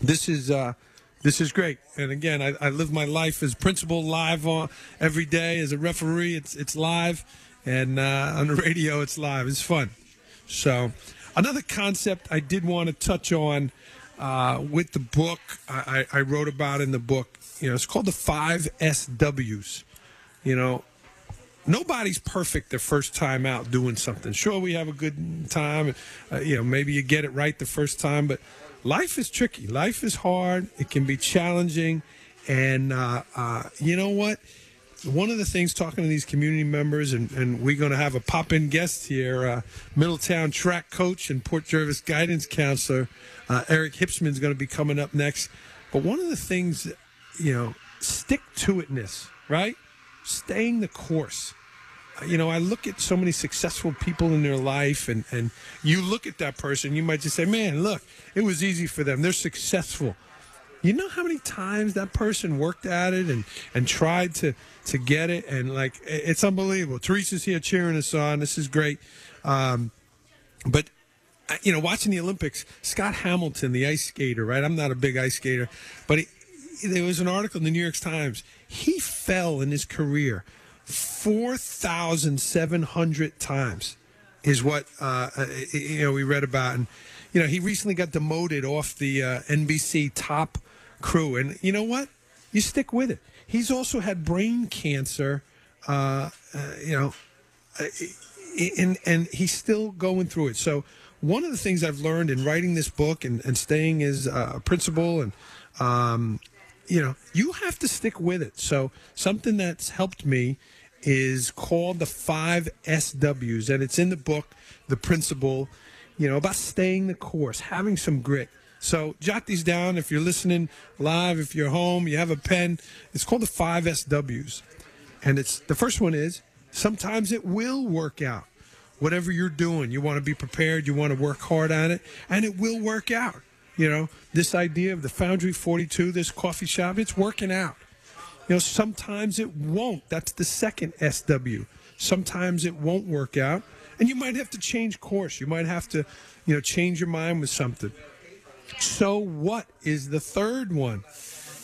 this is uh, this is great. And again, I, I live my life as principal live on every day as a referee. It's it's live, and uh, on the radio, it's live. It's fun. So another concept I did want to touch on uh, with the book I, I wrote about in the book. You know, it's called the five SWs. You know, nobody's perfect the first time out doing something. Sure, we have a good time. Uh, you know, maybe you get it right the first time, but life is tricky. Life is hard. It can be challenging, and uh, uh, you know what? One of the things talking to these community members, and, and we're going to have a pop-in guest here, uh, Middletown track coach and Port Jervis guidance counselor, uh, Eric Hipsman is going to be coming up next. But one of the things, you know, stick to itness, right? Staying the course you know, I look at so many successful people in their life, and, and you look at that person, you might just say, man, look, it was easy for them. They're successful. You know how many times that person worked at it and, and tried to, to get it? And, like, it's unbelievable. Teresa's here cheering us on. This is great. Um, but, you know, watching the Olympics, Scott Hamilton, the ice skater, right? I'm not a big ice skater, but he, there was an article in the New York Times. He fell in his career 4,700 times, is what uh, uh, you know we read about. And you know he recently got demoted off the uh, NBC top crew. And you know what? You stick with it. He's also had brain cancer. Uh, uh, you know, uh, and and he's still going through it. So one of the things I've learned in writing this book and, and staying as a principal and um, you know, you have to stick with it. So something that's helped me is called the five SWs, and it's in the book, The Principal, you know, about staying the course, having some grit. So jot these down if you're listening live, if you're home, you have a pen. It's called the five SWs. And it's the first one is sometimes it will work out. Whatever you're doing, you want to be prepared, you want to work hard on it, and it will work out. You know, this idea of the Foundry 42, this coffee shop, it's working out. You know, sometimes it won't. That's the second SW. Sometimes it won't work out, and you might have to change course. You might have to, you know, change your mind with something. So what is the third one?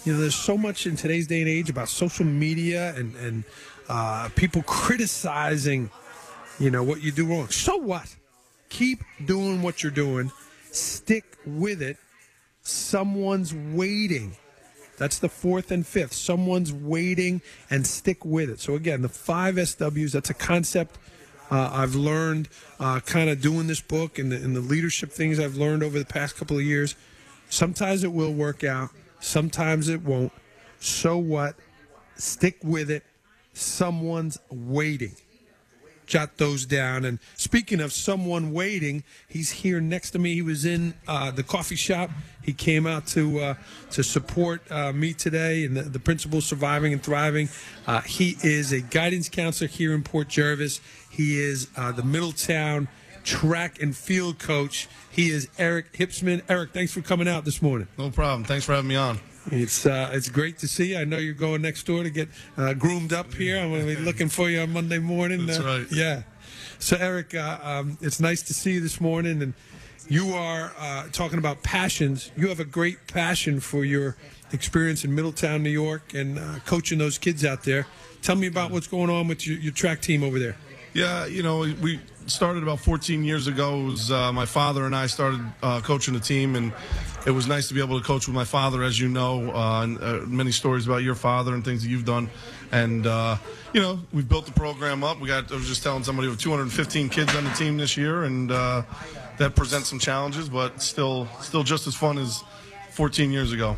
You know, there's so much in today's day and age about social media and and uh, people criticizing, you know, what you do wrong. So what? Keep doing what you're doing. Stick with it. Someone's waiting. That's the fourth and fifth. Someone's waiting and stick with it. So, again, the five SWs, that's a concept uh, I've learned uh, kind of doing this book and the, and the leadership things I've learned over the past couple of years. Sometimes it will work out, sometimes it won't. So what? Stick with it. Someone's waiting. Jot those down. And speaking of someone waiting, he's here next to me. He was in uh, the coffee shop. He came out to uh, to support uh, me today and the, the principal surviving and thriving. Uh, he is a guidance counselor here in Port Jervis. He is uh, the Middletown track and field coach. He is Eric Hipsman. Eric, thanks for coming out this morning. No problem. Thanks for having me on. It's uh, it's great to see you. I know you're going next door to get uh, groomed up here. I'm going to be looking for you on Monday morning. That's Uh, right. Yeah. So Eric, uh, um, it's nice to see you this morning, and you are uh, talking about passions. You have a great passion for your experience in Middletown, New York, and uh, coaching those kids out there. Tell me about what's going on with your, your track team over there. Yeah, you know, we started about 14 years ago. It was uh, my father and I started uh, coaching the team, and it was nice to be able to coach with my father, as you know, uh, and, uh, many stories about your father and things that you've done. And, uh, you know, we've built the program up. We got, I was just telling somebody, we have 215 kids on the team this year, and uh, that presents some challenges, but still, still just as fun as 14 years ago.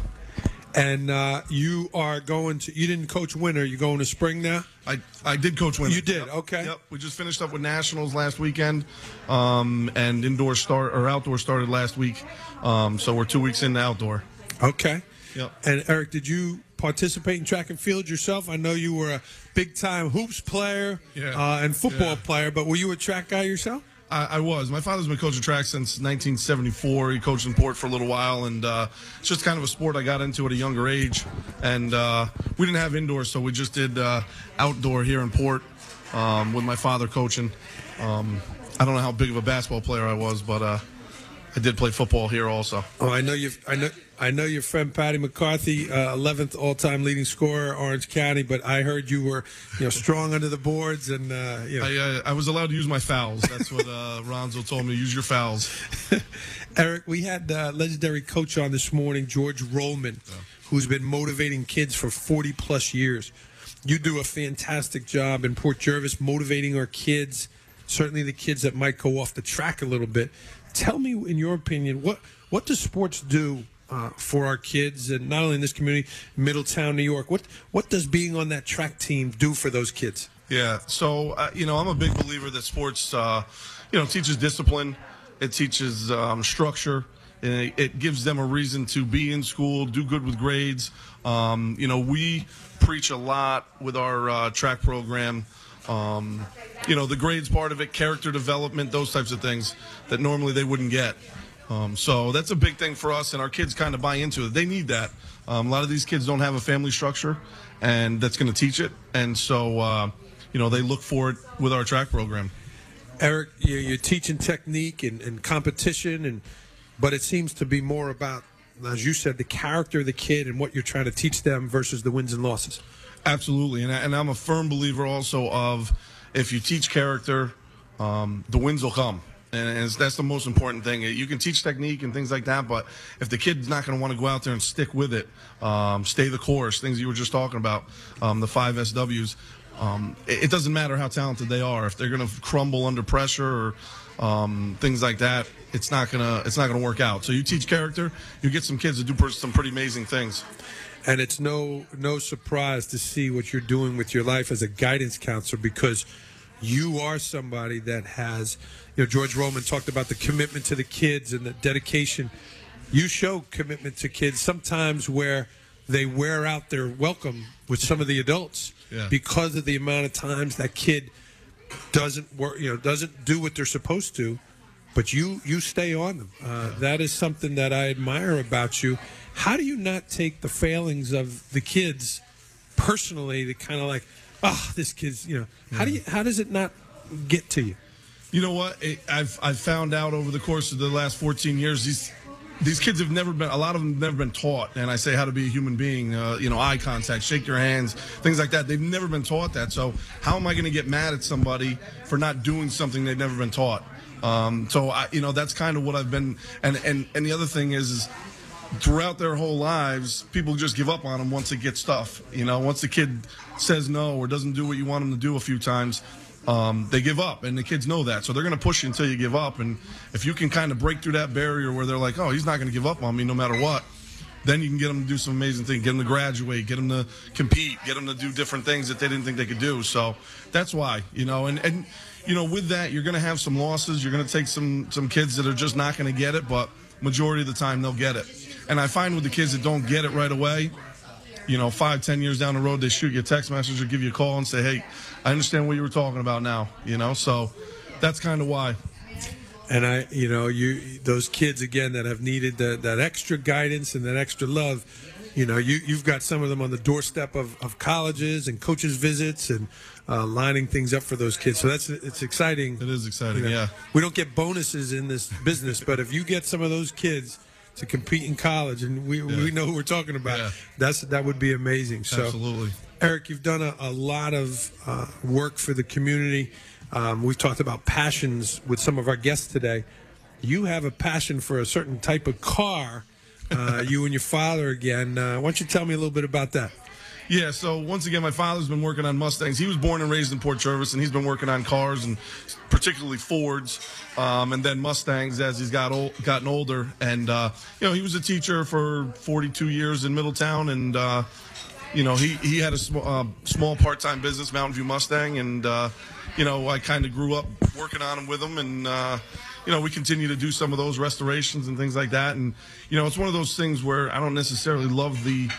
And uh, you are going to. You didn't coach winter. you're going to spring now? I, I did coach winter. You did. Yep. Okay. Yep. We just finished up with nationals last weekend, um, and indoor start or outdoor started last week. Um, so we're two weeks into outdoor. Okay. Yep. And Eric, did you participate in track and field yourself? I know you were a big time hoops player Yeah. uh, and football Yeah. player, but were you a track guy yourself? I, I was. My father's been coaching track since 1974. He coached in Port for a little while, and uh, it's just kind of a sport I got into at a younger age. And uh, we didn't have indoor, so we just did uh, outdoor here in Port um, with my father coaching. Um, I don't know how big of a basketball player I was, but uh, I did play football here also. Oh, I know you. I know. I know your friend Patty McCarthy, uh, 11th all-time leading scorer, Orange County. But I heard you were, you know, strong under the boards, and uh, you know. I, uh, I was allowed to use my fouls. That's what uh, Ronzo told me. Use your fouls. Eric, we had uh, legendary coach on this morning, George Rollman, who's been motivating kids for 40 plus years. You do a fantastic job in Port Jervis motivating our kids, certainly the kids that might go off the track a little bit. Tell me, in your opinion, what what does sports do uh, for our kids, and not only in this community, Middletown, New York? What what does being on that track team do for those kids? Yeah. So, uh, you know, I'm a big believer that sports, uh, you know, teaches discipline, it teaches um, structure, and it, it gives them a reason to be in school, do good with grades. Um, you know, we preach a lot with our uh, track program. Um, you know, the grades part of it, character development, those types of things that normally they wouldn't get. Um, so that's a big thing for us, and our kids kind of buy into it. They need that. Um, a lot of these kids don't have a family structure, and that's going to teach it. And so, uh, you know, they look for it with our track program. Eric, you're, teaching technique and, and competition, and but it seems to be more about, as you said, the character of the kid and what you're trying to teach them versus the wins and losses. Absolutely, and, I, and I'm a firm believer also of if you teach character, um, the wins will come. And that's the most important thing. You can teach technique and things like that, but if the kid's not going to want to go out there and stick with it, um, stay the course, things you were just talking about, um, the five SWs, um, it, it doesn't matter how talented they are. If they're going to crumble under pressure or um, things like that, it's not gonna it's not gonna work out. So you teach character, you get some kids to do some pretty amazing things. And it's no no surprise to see what you're doing with your life as a guidance counselor because you are somebody that has, you know, George Roman talked about the commitment to the kids and the dedication. You show commitment to kids sometimes where they wear out their welcome with some of the adults Yeah. because of the amount of times that kid doesn't work, you know, doesn't do what they're supposed to. But you you stay on them. Uh, that is something that I admire about you. How do you not take the failings of the kids personally to kind of like, oh, this kid's, you know, how do you how does it not get to you? You know what? It, I've I've found out over the course of the last 14 years these these kids have never been a lot of them have never been taught. And I say how to be a human being uh, you know eye contact shake your hands things like that. They've never been taught that. So how am I going to get mad at somebody for not doing something they've never been taught? Um, so I, you know that's kind of what I've been and and and the other thing is, is throughout their whole lives, people just give up on them once they get stuff. You know, once the kid says no or doesn't do what you want them to do a few times, um, they give up, and the kids know that. So they're going to push you until you give up. And if you can kind of break through that barrier where they're like, "Oh, he's not going to give up on me no matter what," then you can get them to do some amazing things. Get them to graduate. Get them to compete. Get them to do different things that they didn't think they could do. So that's why, you know, and and you know, with that, you're going to have some losses. You're going to take some some kids that are just not going to get it, but majority of the time they'll get it. And I find with the kids that don't get it right away, you know, five, ten years down the road, they shoot you a text message or give you a call and say, "Hey, I understand what you were talking about now." You know, so that's kind of why. And I, you know, you those kids again that have needed that that extra guidance and that extra love. You know, you you've got some of them on the doorstep of, of colleges and coaches visits and uh, lining things up for those kids. So that's it's exciting. It is exciting, You know, yeah. We don't get bonuses in this business, but if you get some of those kids to compete in college, and we we know who we're talking about, that's that would be amazing. So Absolutely. Eric, you've done a, a lot of uh, work for the community. Um, we've talked about passions with some of our guests today. You have a passion for a certain type of car. Uh, you and your father again. Uh, why don't you tell me a little bit about that? Yeah, so once again, my father's been working on Mustangs. He was born and raised in Port Jervis, and he's been working on cars and particularly Fords, um, and then Mustangs as he's got old, gotten older. And uh, you know, he was a teacher for 42 years in Middletown, and uh, you know, he he had a sm- uh, small part-time business, Mountain View Mustang, and uh, you know, I kind of grew up working on him with him, and uh, you know, we continue to do some of those restorations and things like that. And you know, it's one of those things where I don't necessarily love the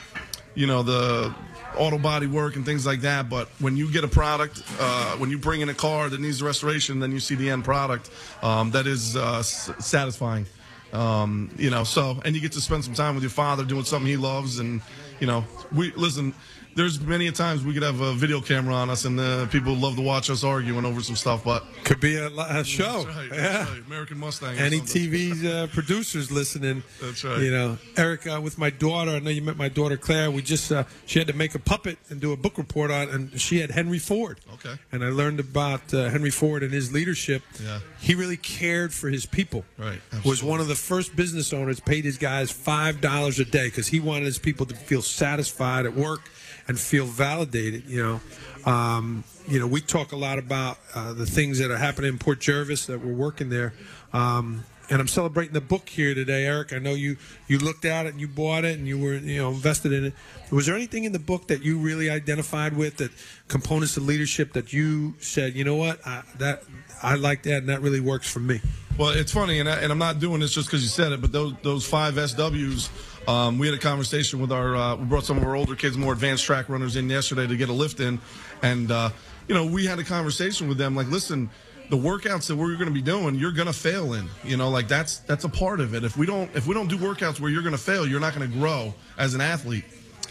you know the auto body work and things like that but when you get a product uh, when you bring in a car that needs restoration then you see the end product um, that is uh, s- satisfying. Um, you know so and you get to spend some time with your father doing something he loves and you know we listen there's many a times we could have a video camera on us and uh, people love to watch us arguing over some stuff but Could be a, a show. that's right, yeah. right. American Mustang Any. TV uh, producers listening? That's right. You know, Eric, uh, with my daughter, I know you met my daughter Claire. We just uh, she had to make a puppet and do a book report on, and she had Henry Ford. Okay. And I learned about uh, Henry Ford and his leadership. Yeah. He really cared for his people. Right, Was one of the first business owners paid his guys five dollars a day because he wanted his people to feel satisfied at work and feel validated. You know, um, you know, we talk a lot about uh, the things that are happening in Port Jervis that we're working there. Um, and I'm celebrating the book here today, Eric. I know you you looked at it and you bought it and you were you know invested in it. Was there anything in the book that you really identified with that components of leadership that you said, you know what, I, that I like that and that really works for me? Well, it's funny, and, I, and I'm not doing this just because you said it, but those those five SWs, um, we had a conversation with our, uh, we brought some of our older kids, more advanced track runners in yesterday to get a lift in, and uh, you know we had a conversation with them like, listen, the workouts that we're going to be doing, you're going to fail in, you know, like that's that's a part of it. If we don't if we don't do workouts where you're going to fail, you're not going to grow as an athlete.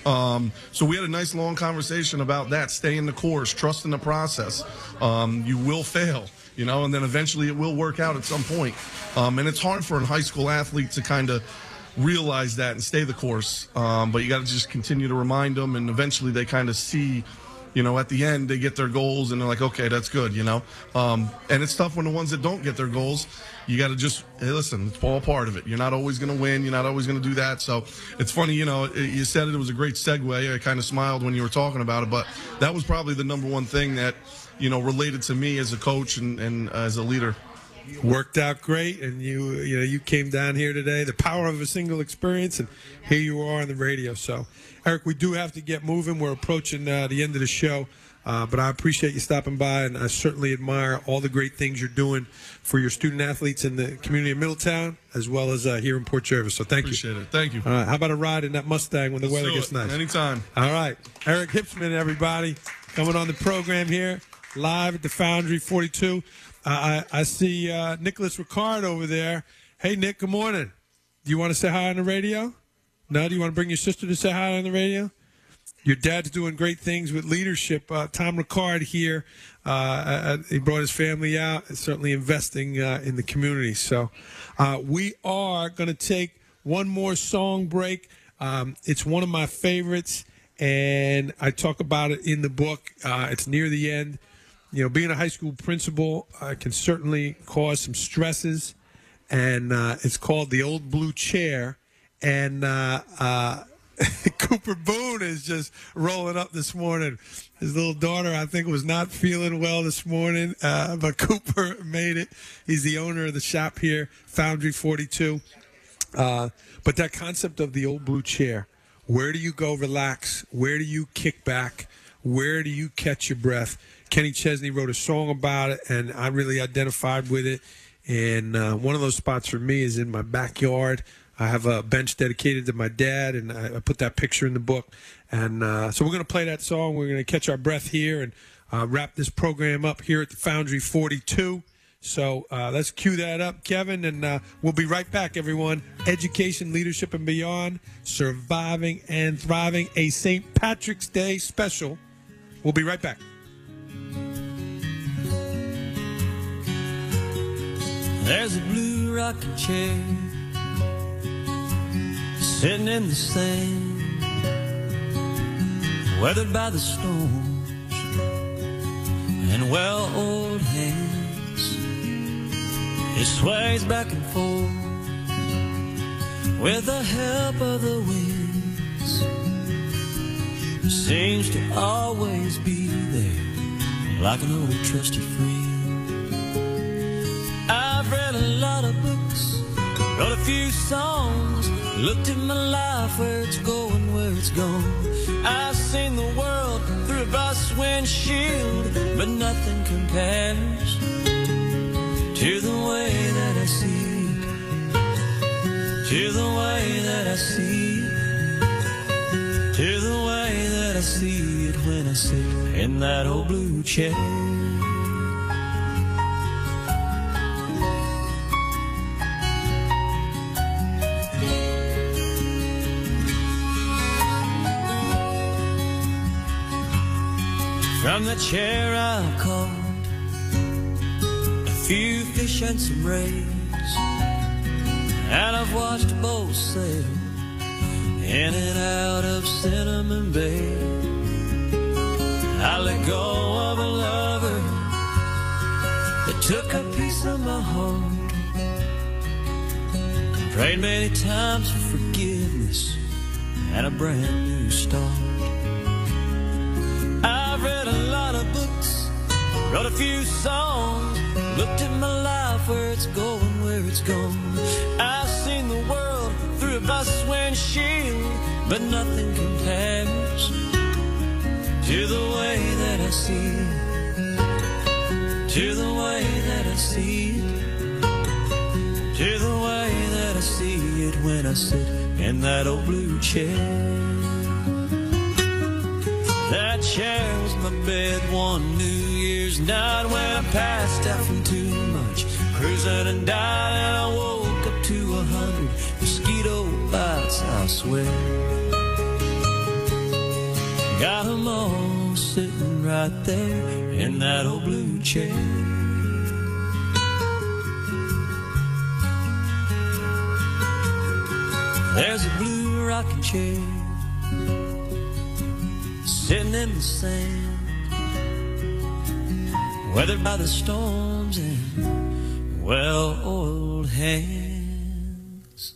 Um, so we had a nice long conversation about that. Stay in the course, trust in the process. Um, you will fail, you know, and then eventually it will work out at some point. Um, and it's hard for a high school athlete to kind of realize that and stay the course. Um, but you got to just continue to remind them, and eventually they kind of see. You know, at the end they get their goals and they're like, okay, that's good. You know, um, and it's tough when the ones that don't get their goals, you got to just hey, listen. It's all part of it. You're not always going to win. You're not always going to do that. So it's funny. You know, it- you said it, it was a great segue. I kind of smiled when you were talking about it, but that was probably the number one thing that you know related to me as a coach and, and as a leader. Worked out great and you you know you came down here today the power of a single experience and here you are on the radio so eric we do have to get moving we're approaching uh, the end of the show uh, but I appreciate you stopping by, and I certainly admire all the great things you're doing for your student athletes in the community of Middletown, as well as uh, here in Port Jervis. So thank Appreciate you. it. Thank you. All right, how about a ride in that Mustang when the Let's weather gets nice? Anytime. All right, Eric Hipsman, everybody, coming on the program here live at the Foundry 42. Uh, I, I see uh, Nicholas Ricard over there. Hey, Nick, good morning. Do you want to say hi on the radio? No, do you want to bring your sister to say hi on the radio? Your dad's doing great things with leadership. Uh, Tom Ricard here, uh, uh, he brought his family out, certainly investing uh, in the community. So, uh, we are going to take one more song break. Um, it's one of my favorites, and I talk about it in the book. Uh, it's near the end. You know, being a high school principal uh, can certainly cause some stresses, and uh, it's called the Old Blue Chair. And uh, uh, Cooper Boone is just rolling up this morning. His little daughter, I think, was not feeling well this morning, uh, but Cooper made it. He's the owner of the shop here, Foundry 42. Uh, but that concept of the old blue chair, where do you go relax? Where do you kick back? Where do you catch your breath? Kenny Chesney wrote a song about it, and I really identified with it. And uh, one of those spots for me is in my backyard. I have a bench dedicated to my dad, and I, I put that picture in the book. And uh, so we're going to play that song. We're going to catch our breath here and uh, wrap this program up here at the Foundry 42. So uh, let's cue that up, Kevin, and uh, we'll be right back, everyone. Education, leadership, and beyond, surviving and thriving, a St. Patrick's Day special. We'll be right back. There's a blue rocking chair sitting in the sand, weathered by the storms and well old hands. It sways back and forth with the help of the winds. Seems to always be there like an old trusted friend. I've read a lot of books, wrote a few songs, looked at my life, where it's going, where it's gone. I've seen the world through a bus windshield, but nothing compares to the way that I see to the way that I see it, to the way that I see it when I sit in that old blue chair. From the chair I've caught a few fish and some rays, and I've watched boats sail in and out of Cinnamon Bay. I let go of a lover that took a piece of my heart. Prayed many times for forgiveness and a brand new start. Wrote a few songs, looked at my life, where it's going, where it's gone. I've seen the world through a bus windshield, but nothing compares to the way that I see it, to the way that I see it, to the way that I see it when I sit in that old blue chair. That chair was my bed one New Year's night when I passed out from too much Cruzan and died, I woke up to a hundred mosquito bites. I swear, got 'em all sitting right there in that old blue chair. There's a blue rocking chair sitting in the sand, weathered by the storms and well-oiled hands.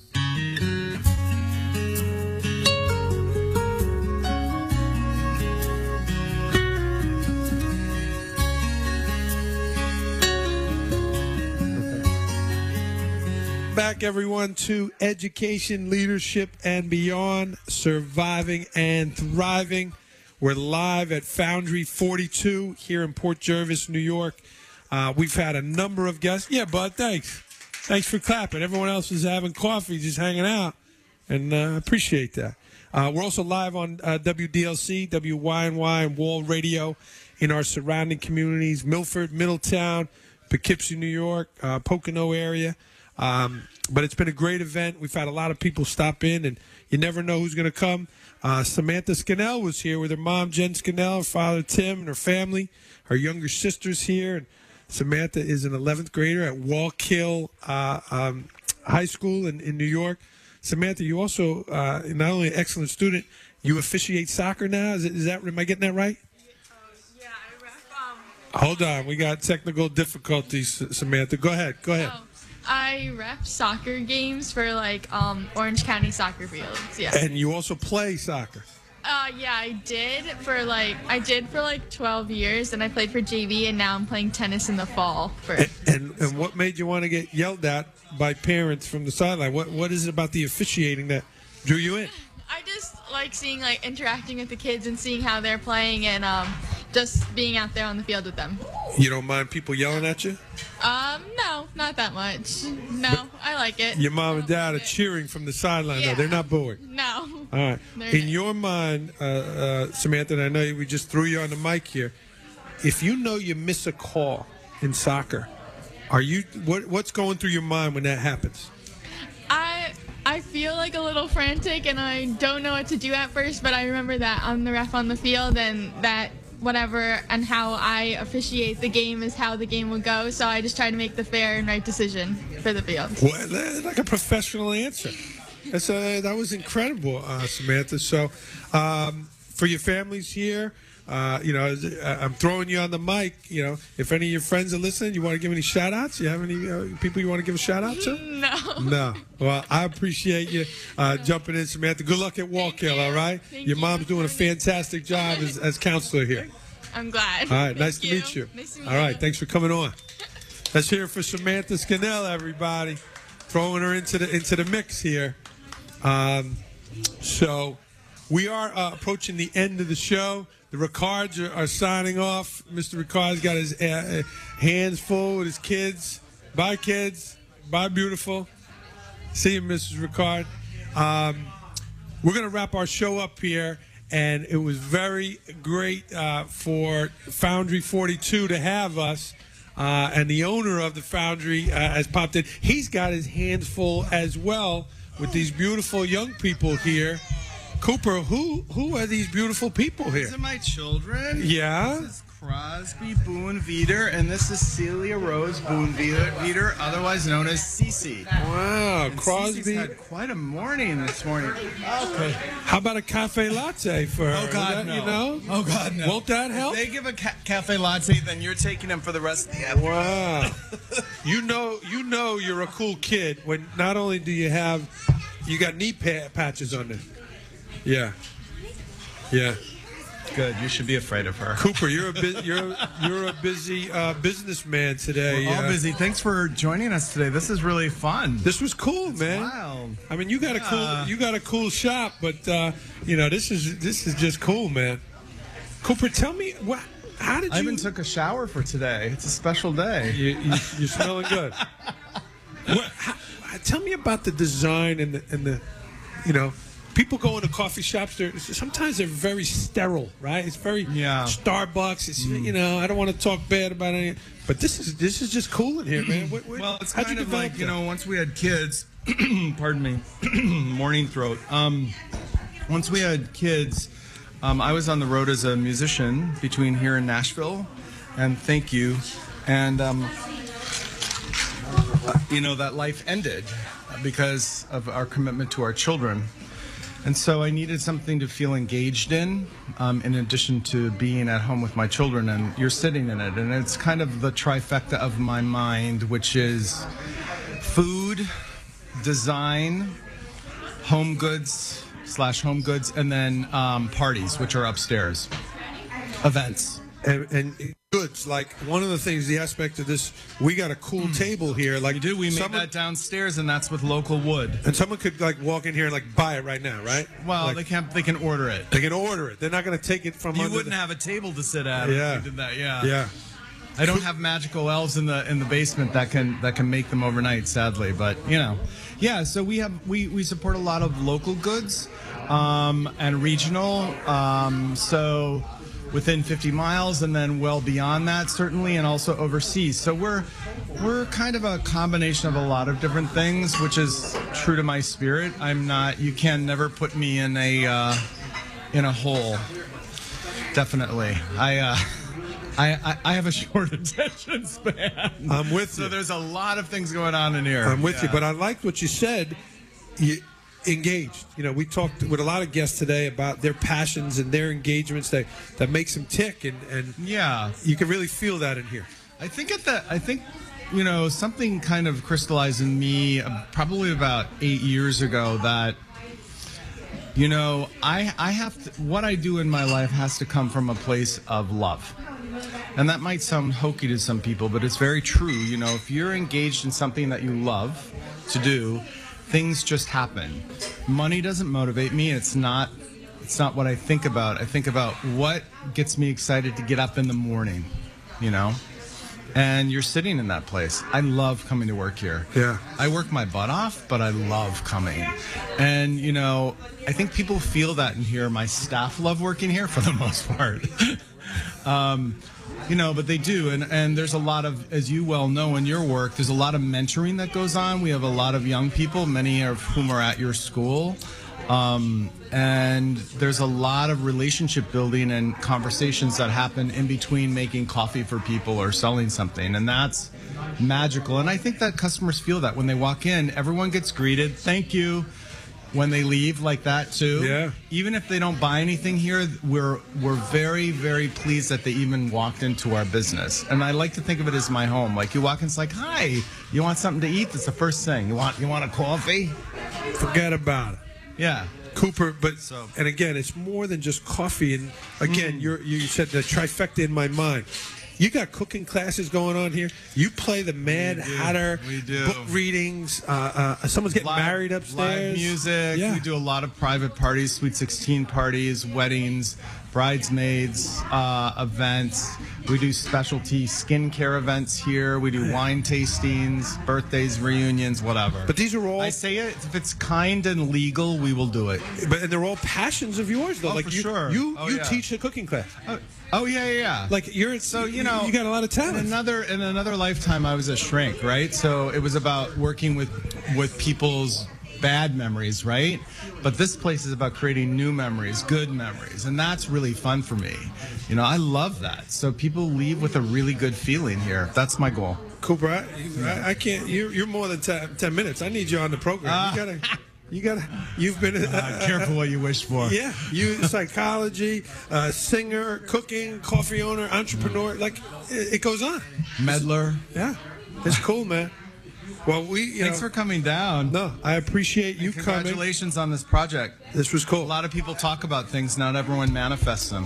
Back, everyone, to education, leadership, and beyond, surviving and thriving. We're live at Foundry 42 here in Port Jervis, New York. Uh, we've had a number of guests. Yeah, bud, thanks. Thanks for clapping. Everyone else is having coffee, just hanging out, and uh, I appreciate that. Uh, we're also live on uh, WDLC, WYNY, and Wall Radio in our surrounding communities Milford, Middletown, Poughkeepsie, New York, uh, Pocono area. Um, but it's been a great event. We've had a lot of people stop in, and you never know who's going to come. Uh, Samantha Scannell was here with her mom, Jen Scannell, her father, Tim, and her family. Her younger sister's here. And Samantha is an 11th grader at Wallkill uh, um, High School in, in New York. Samantha, you also uh, not only an excellent student, you officiate soccer now. Is, it, is that am I getting that right? Yeah. Hold on, we got technical difficulties, Samantha. Go ahead. Go ahead. I rep soccer games for like um, Orange County soccer fields. Yeah. And you also play soccer. Uh, yeah, I did for like I did for like 12 years, and I played for JV, and now I'm playing tennis in the fall. For And and what made you want to get yelled at by parents from the sideline? What what is it about the officiating that drew you in? I just like seeing like interacting with the kids and seeing how they're playing, and um, just being out there on the field with them. You don't mind people yelling at you? Um, no, not that much. No, I like it. Your mom and dad are cheering from the sideline, though. They're not booing. No. All right. They're In your mind, uh, uh, Samantha, and I know we just threw you on the mic here. If you know you miss a call in soccer, are you what, what's going through your mind when that happens? I feel like a little frantic and I don't know what to do at first, but I remember that I'm the ref on the field and that whatever and how I officiate the game is how the game will go. So I just try to make the fair and right decision for the field. Well, like a professional answer. That's uh, that was incredible, uh, Samantha. So, um, for your families here, uh, you know, I'm throwing you on the mic. You know, if any of your friends are listening, you want to give any shout outs? You have any uh, people you want to give a shout out to? No. No. Well, I appreciate you uh, jumping in, Samantha. Good luck at Wallkill, all right? Thank Your you. mom's doing a fantastic job as, as counselor here. I'm glad. All right, Thank nice to meet you. Nice to meet All right, thanks for coming on. Let's hear it for Samantha Scannell, everybody. Throwing her into the into the mix here. Um, so we are uh, approaching the end of the show. The Ricards are, are signing off. Mr. Ricard's got his uh, uh, hands full with his kids. Bye, kids. Bye, beautiful. See you, Mrs. Ricard. Um, we're going to wrap our show up here, and it was very great uh, for Foundry 42 to have us. Uh, and the owner of the Foundry uh, has popped in. He's got his hands full as well with these beautiful young people here. Cooper, who who are these beautiful people here? These are my children. Yeah. This is Crosby Boone Veeder, and this is Celia Rose Boone Veeder otherwise known as Cece. Wow, And Crosby. Cece's had quite a morning this morning. Okay. How about a cafe latte for oh, her? Oh God, that- no. You know? Oh God, no. Won't that help? If they give a ca- cafe latte, then you're taking them for the rest of the afternoon. Wow. you know, you know, you're a cool kid when not only do you have, you got knee pa- patches on there. Yeah. Yeah. Good. You should be afraid of her. Cooper, you're a bu- you're you're a busy uh, businessman today. We're all uh, busy. Thanks for joining us today. This is really fun. This was cool, man. Wild. I mean, you got a cool you got a cool shop, but uh, you know this is this is just cool, man. Cooper, tell me what. How did I you? even took a shower for today. It's a special day. You, you, you're smelling good. what, how, tell me about the design and the, and the, you know, people go into coffee shops. They're sometimes they're very sterile, right? It's very Yeah. Starbucks. It's you know, I don't want to talk bad about any, but this is this is just cool in here, man. What, what, Well, it's kind you of like you know, once we had kids. pardon me, morning throat. Um, once we had kids, um, I was on the road as a musician between here and Nashville, and thank you, and um, you know that life ended because of our commitment to our children. And so I needed something to feel engaged in, um, in addition to being at home with my children, and you're sitting in it. And it's kind of the trifecta of my mind, which is food, design, home goods slash home goods, and then um, parties, which are upstairs, events. And, and goods like one of the things, the aspect of this, we got a cool table here. Like We do. We made someone, that downstairs, and that's with local wood. and someone could like walk in here and like buy it right now, right? Well, Like, they can't. they can order it. they can order it. They're not going to take it from. You wouldn't the, have a table to sit at Yeah. if we did that. Yeah. Yeah. I don't have magical elves in the in the basement that can that can make them overnight, sadly. But you know, yeah. So we have we we support a lot of local goods um, and regional. Um, so within 50 miles, and then well beyond that, certainly, and also overseas. So we're we're kind of a combination of a lot of different things, which is true to my spirit. I'm not. You can never put me in a uh, in a hole. Definitely. I. Uh, I, I, have a short attention span. I'm with So you. there's a lot of things going on in here. I'm with you, but I liked what you said. You engaged. You know, we talked with a lot of guests today about their passions and their engagements that that makes them tick, and and yeah, you can really feel that in here. I think at the I think you know something kind of crystallized in me uh, probably about eight years ago that You know, I I have to, what I do in my life has to come from a place of love. And that might sound hokey to some people, but it's very true. You know, if you're engaged in something that you love to do, things just happen. Money doesn't motivate me. It's not it's not what I think about. I think about what gets me excited to get up in the morning, you know? And you're sitting in that place. I love coming to work here. Yeah. I work my butt off, but I love coming. And, you know, I think people feel that in here. My staff love working here for the most part. um, you know, but they do. And, and there's a lot of, as you well know in your work, there's a lot of mentoring that goes on. We have a lot of young people, many of whom are at your school. Um, and there's a lot of relationship building and conversations that happen in between making coffee for people or selling something. And that's magical. And I think that customers feel that when they walk in, everyone gets greeted. Thank you. When they leave like that too. Yeah. Even if they don't buy anything here, we're we're very very pleased that they even walked into our business. And I like to think of it as my home. Like you walk in, it's like, hi, you want something to eat? That's the first thing. You want you want a coffee? Forget about it. Yeah. Cooper, but and again, it's more than just coffee. And Mm. again, you're, you said the trifecta in my mind. You got cooking classes going on here. You play the Mad Hatter. We do. Book readings. Uh, uh, someone's getting Live- married upstairs. Live music. Yeah. We do a lot of private parties, sweet 16 parties, weddings, bridesmaids uh, events. We do specialty skincare events here. We do wine tastings, birthdays, reunions, whatever. But these are all. I say it if it's kind and legal, we will do it. But and they're all passions of yours, though. Oh, like for you, sure. you, Oh, you yeah. teach a cooking class. Oh, oh yeah, yeah, yeah. Like you're so you know you got a lot of talent. In another in another lifetime, I was a shrink, right? So it was about working with with people's bad memories, right? But this place is about creating new memories, good memories, and that's really fun for me. You know, I love that. So people leave with a really good feeling here. That's my goal. Cooper, I, I, I can't. You're, you're more than 10, 10 minutes. I need you on the program. Ah. you gotta. You gotta. You've been. Uh, careful what you wish for. Yeah, you psychology, uh, singer, cooking, coffee owner, entrepreneur. Like it, it goes on. Meddler. Yeah, it's cool, man. Well, we. You Thanks know, for coming down. No, I appreciate you And coming. Congratulations on this project. This was cool. A lot of people talk about things, not everyone manifests them.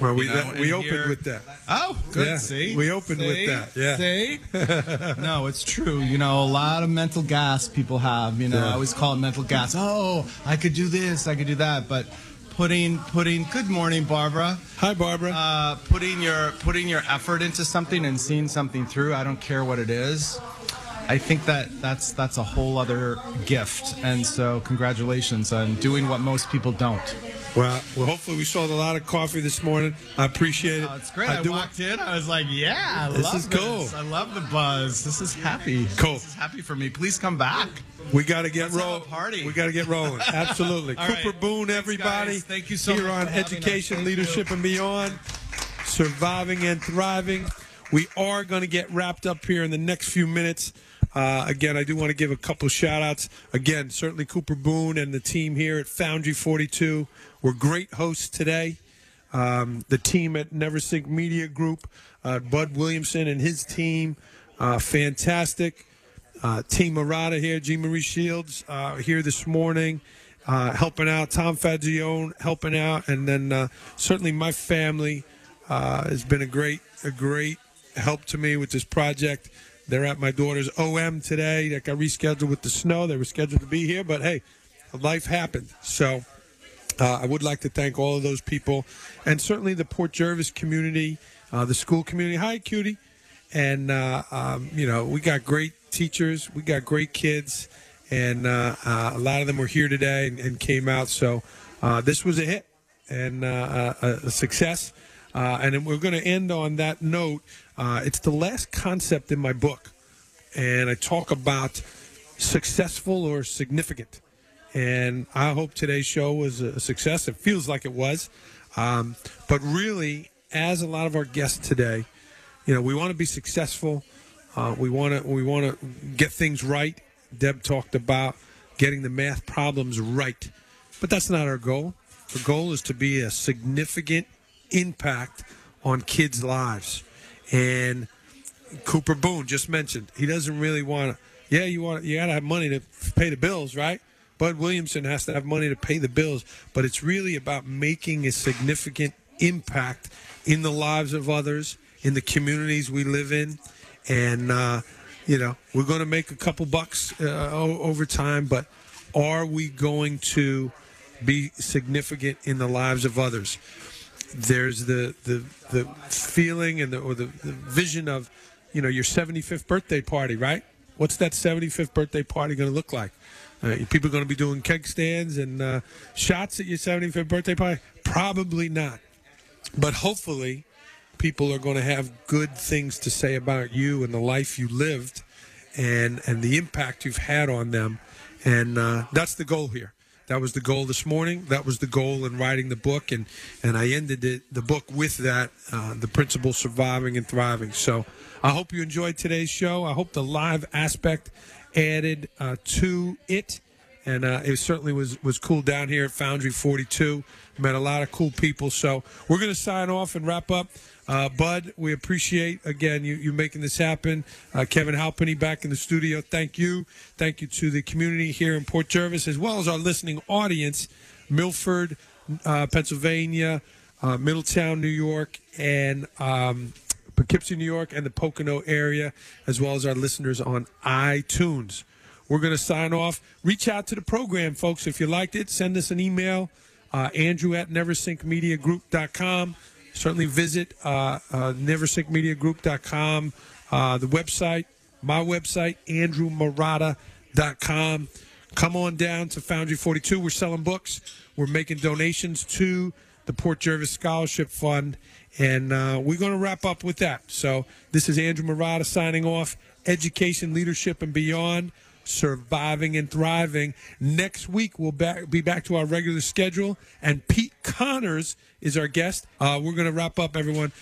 Well, we You know, we opened here- with that. Oh, good. Yeah, See, we opened with that, yeah. See, no, it's true. You know, a lot of mental gas people have. You know, Yeah. I always call it mental gas. Oh, I could do this, I could do that, but putting putting. Good morning, Barbara. Hi, Barbara. Uh, putting your putting your effort into something and seeing something through. I don't care what it is. I think that that's that's a whole other gift, and so congratulations on doing what most people don't. Well, well, hopefully we sold a lot of coffee this morning. I appreciate it. Oh, it's great. I, do walked in. I was like, "Yeah, I This love is cool. this. I love the buzz. This is happy. Cool. This is happy for me. Please come back. We got to get Let's have a rolling. party. We got to get rolling. Absolutely. Cooper right. Boone, everybody. guys. Thank you so here much Here on for having us. Education, Leadership, you. and Beyond. Surviving and thriving. We are going to get wrapped up here in the next few minutes. Uh, again, I do want to give a couple shout outs. Again, certainly Cooper Boone and the team here at Foundry 42 were great hosts today. Um, the team at Neversink Media Group, uh, Bud Williamson and his team, uh, fantastic. Uh, team Marotta here, G. Marie Shields uh, here this morning, uh, helping out. Tom Faggione helping out, and then certainly my family has been a great, a great help to me with this project. They're at my daughter's OM today. That got rescheduled with the snow. They were scheduled to be here, but hey, life happened. So uh, I would like to thank all of those people, and certainly the Port Jervis community, uh, the school community. Hi, cutie. And uh, um, you know, we got great teachers, we got great kids, and uh, uh, a lot of them were here today and, and came out. So uh, this was a hit and a, a success. And we're going to end on that note. Uh, it's the last concept in my book, and I talk about successful or significant. And I hope today's show was a success. It feels like it was. Um, but really, as a lot of our guests today, you know, we want to be successful. Uh, we want to we want to get things right. Deb talked about getting the math problems right, but that's not our goal. The goal is to be a significant impact on kids' lives. And Cooper Boone just mentioned he doesn't really want to. Yeah, you want you got to have money to pay the bills, right? Bud Williamson has to have money to pay the bills, but it's really about making a significant impact in the lives of others, in the communities we live in, and uh, you know we're going to make a couple bucks uh, over time, but are we going to be significant in the lives of others? There's the the the feeling and the or the, the vision of you know your 75th birthday party, right? What's that 75th birthday party going to look like? Uh, people going to be doing keg stands and uh, shots at your 75th birthday party? Probably not. But hopefully, people are going to have good things to say about you and the life you lived and and the impact you've had on them and uh, that's the goal here that was the goal this morning that was the goal in writing the book and and i ended it, the book with that uh, the principal surviving and thriving so i hope you enjoyed today's show i hope the live aspect added uh, to it and uh, it certainly was was cool down here at Foundry 42. Met a lot of cool people. So we're going to sign off and wrap up. Uh, Bud, we appreciate again you, you making this happen. Uh, Kevin Halpenny back in the studio. Thank you. Thank you to the community here in Port Jervis as well as our listening audience, Milford, uh, Pennsylvania, uh, Middletown, New York, and um, Poughkeepsie, New York, and the Pocono area, as well as our listeners on iTunes. We're going to sign off. Reach out to the program, folks. If you liked it, send us an email, uh, Andrew at neversinkmediagroup.com. Certainly visit uh, uh, neversinkmediagroup.com, uh, the website, my website, andrewmarotta.com. Come on down to Foundry 42. We're selling books. We're making donations to the Port Jervis Scholarship Fund. And uh, we're going to wrap up with that. So this is Andrew Marotta signing off. Education, leadership, and beyond. Surviving and thriving. Next week we'll back, be back to our regular schedule, and Pete Connors is our guest. Uh, we're going to wrap up, everyone.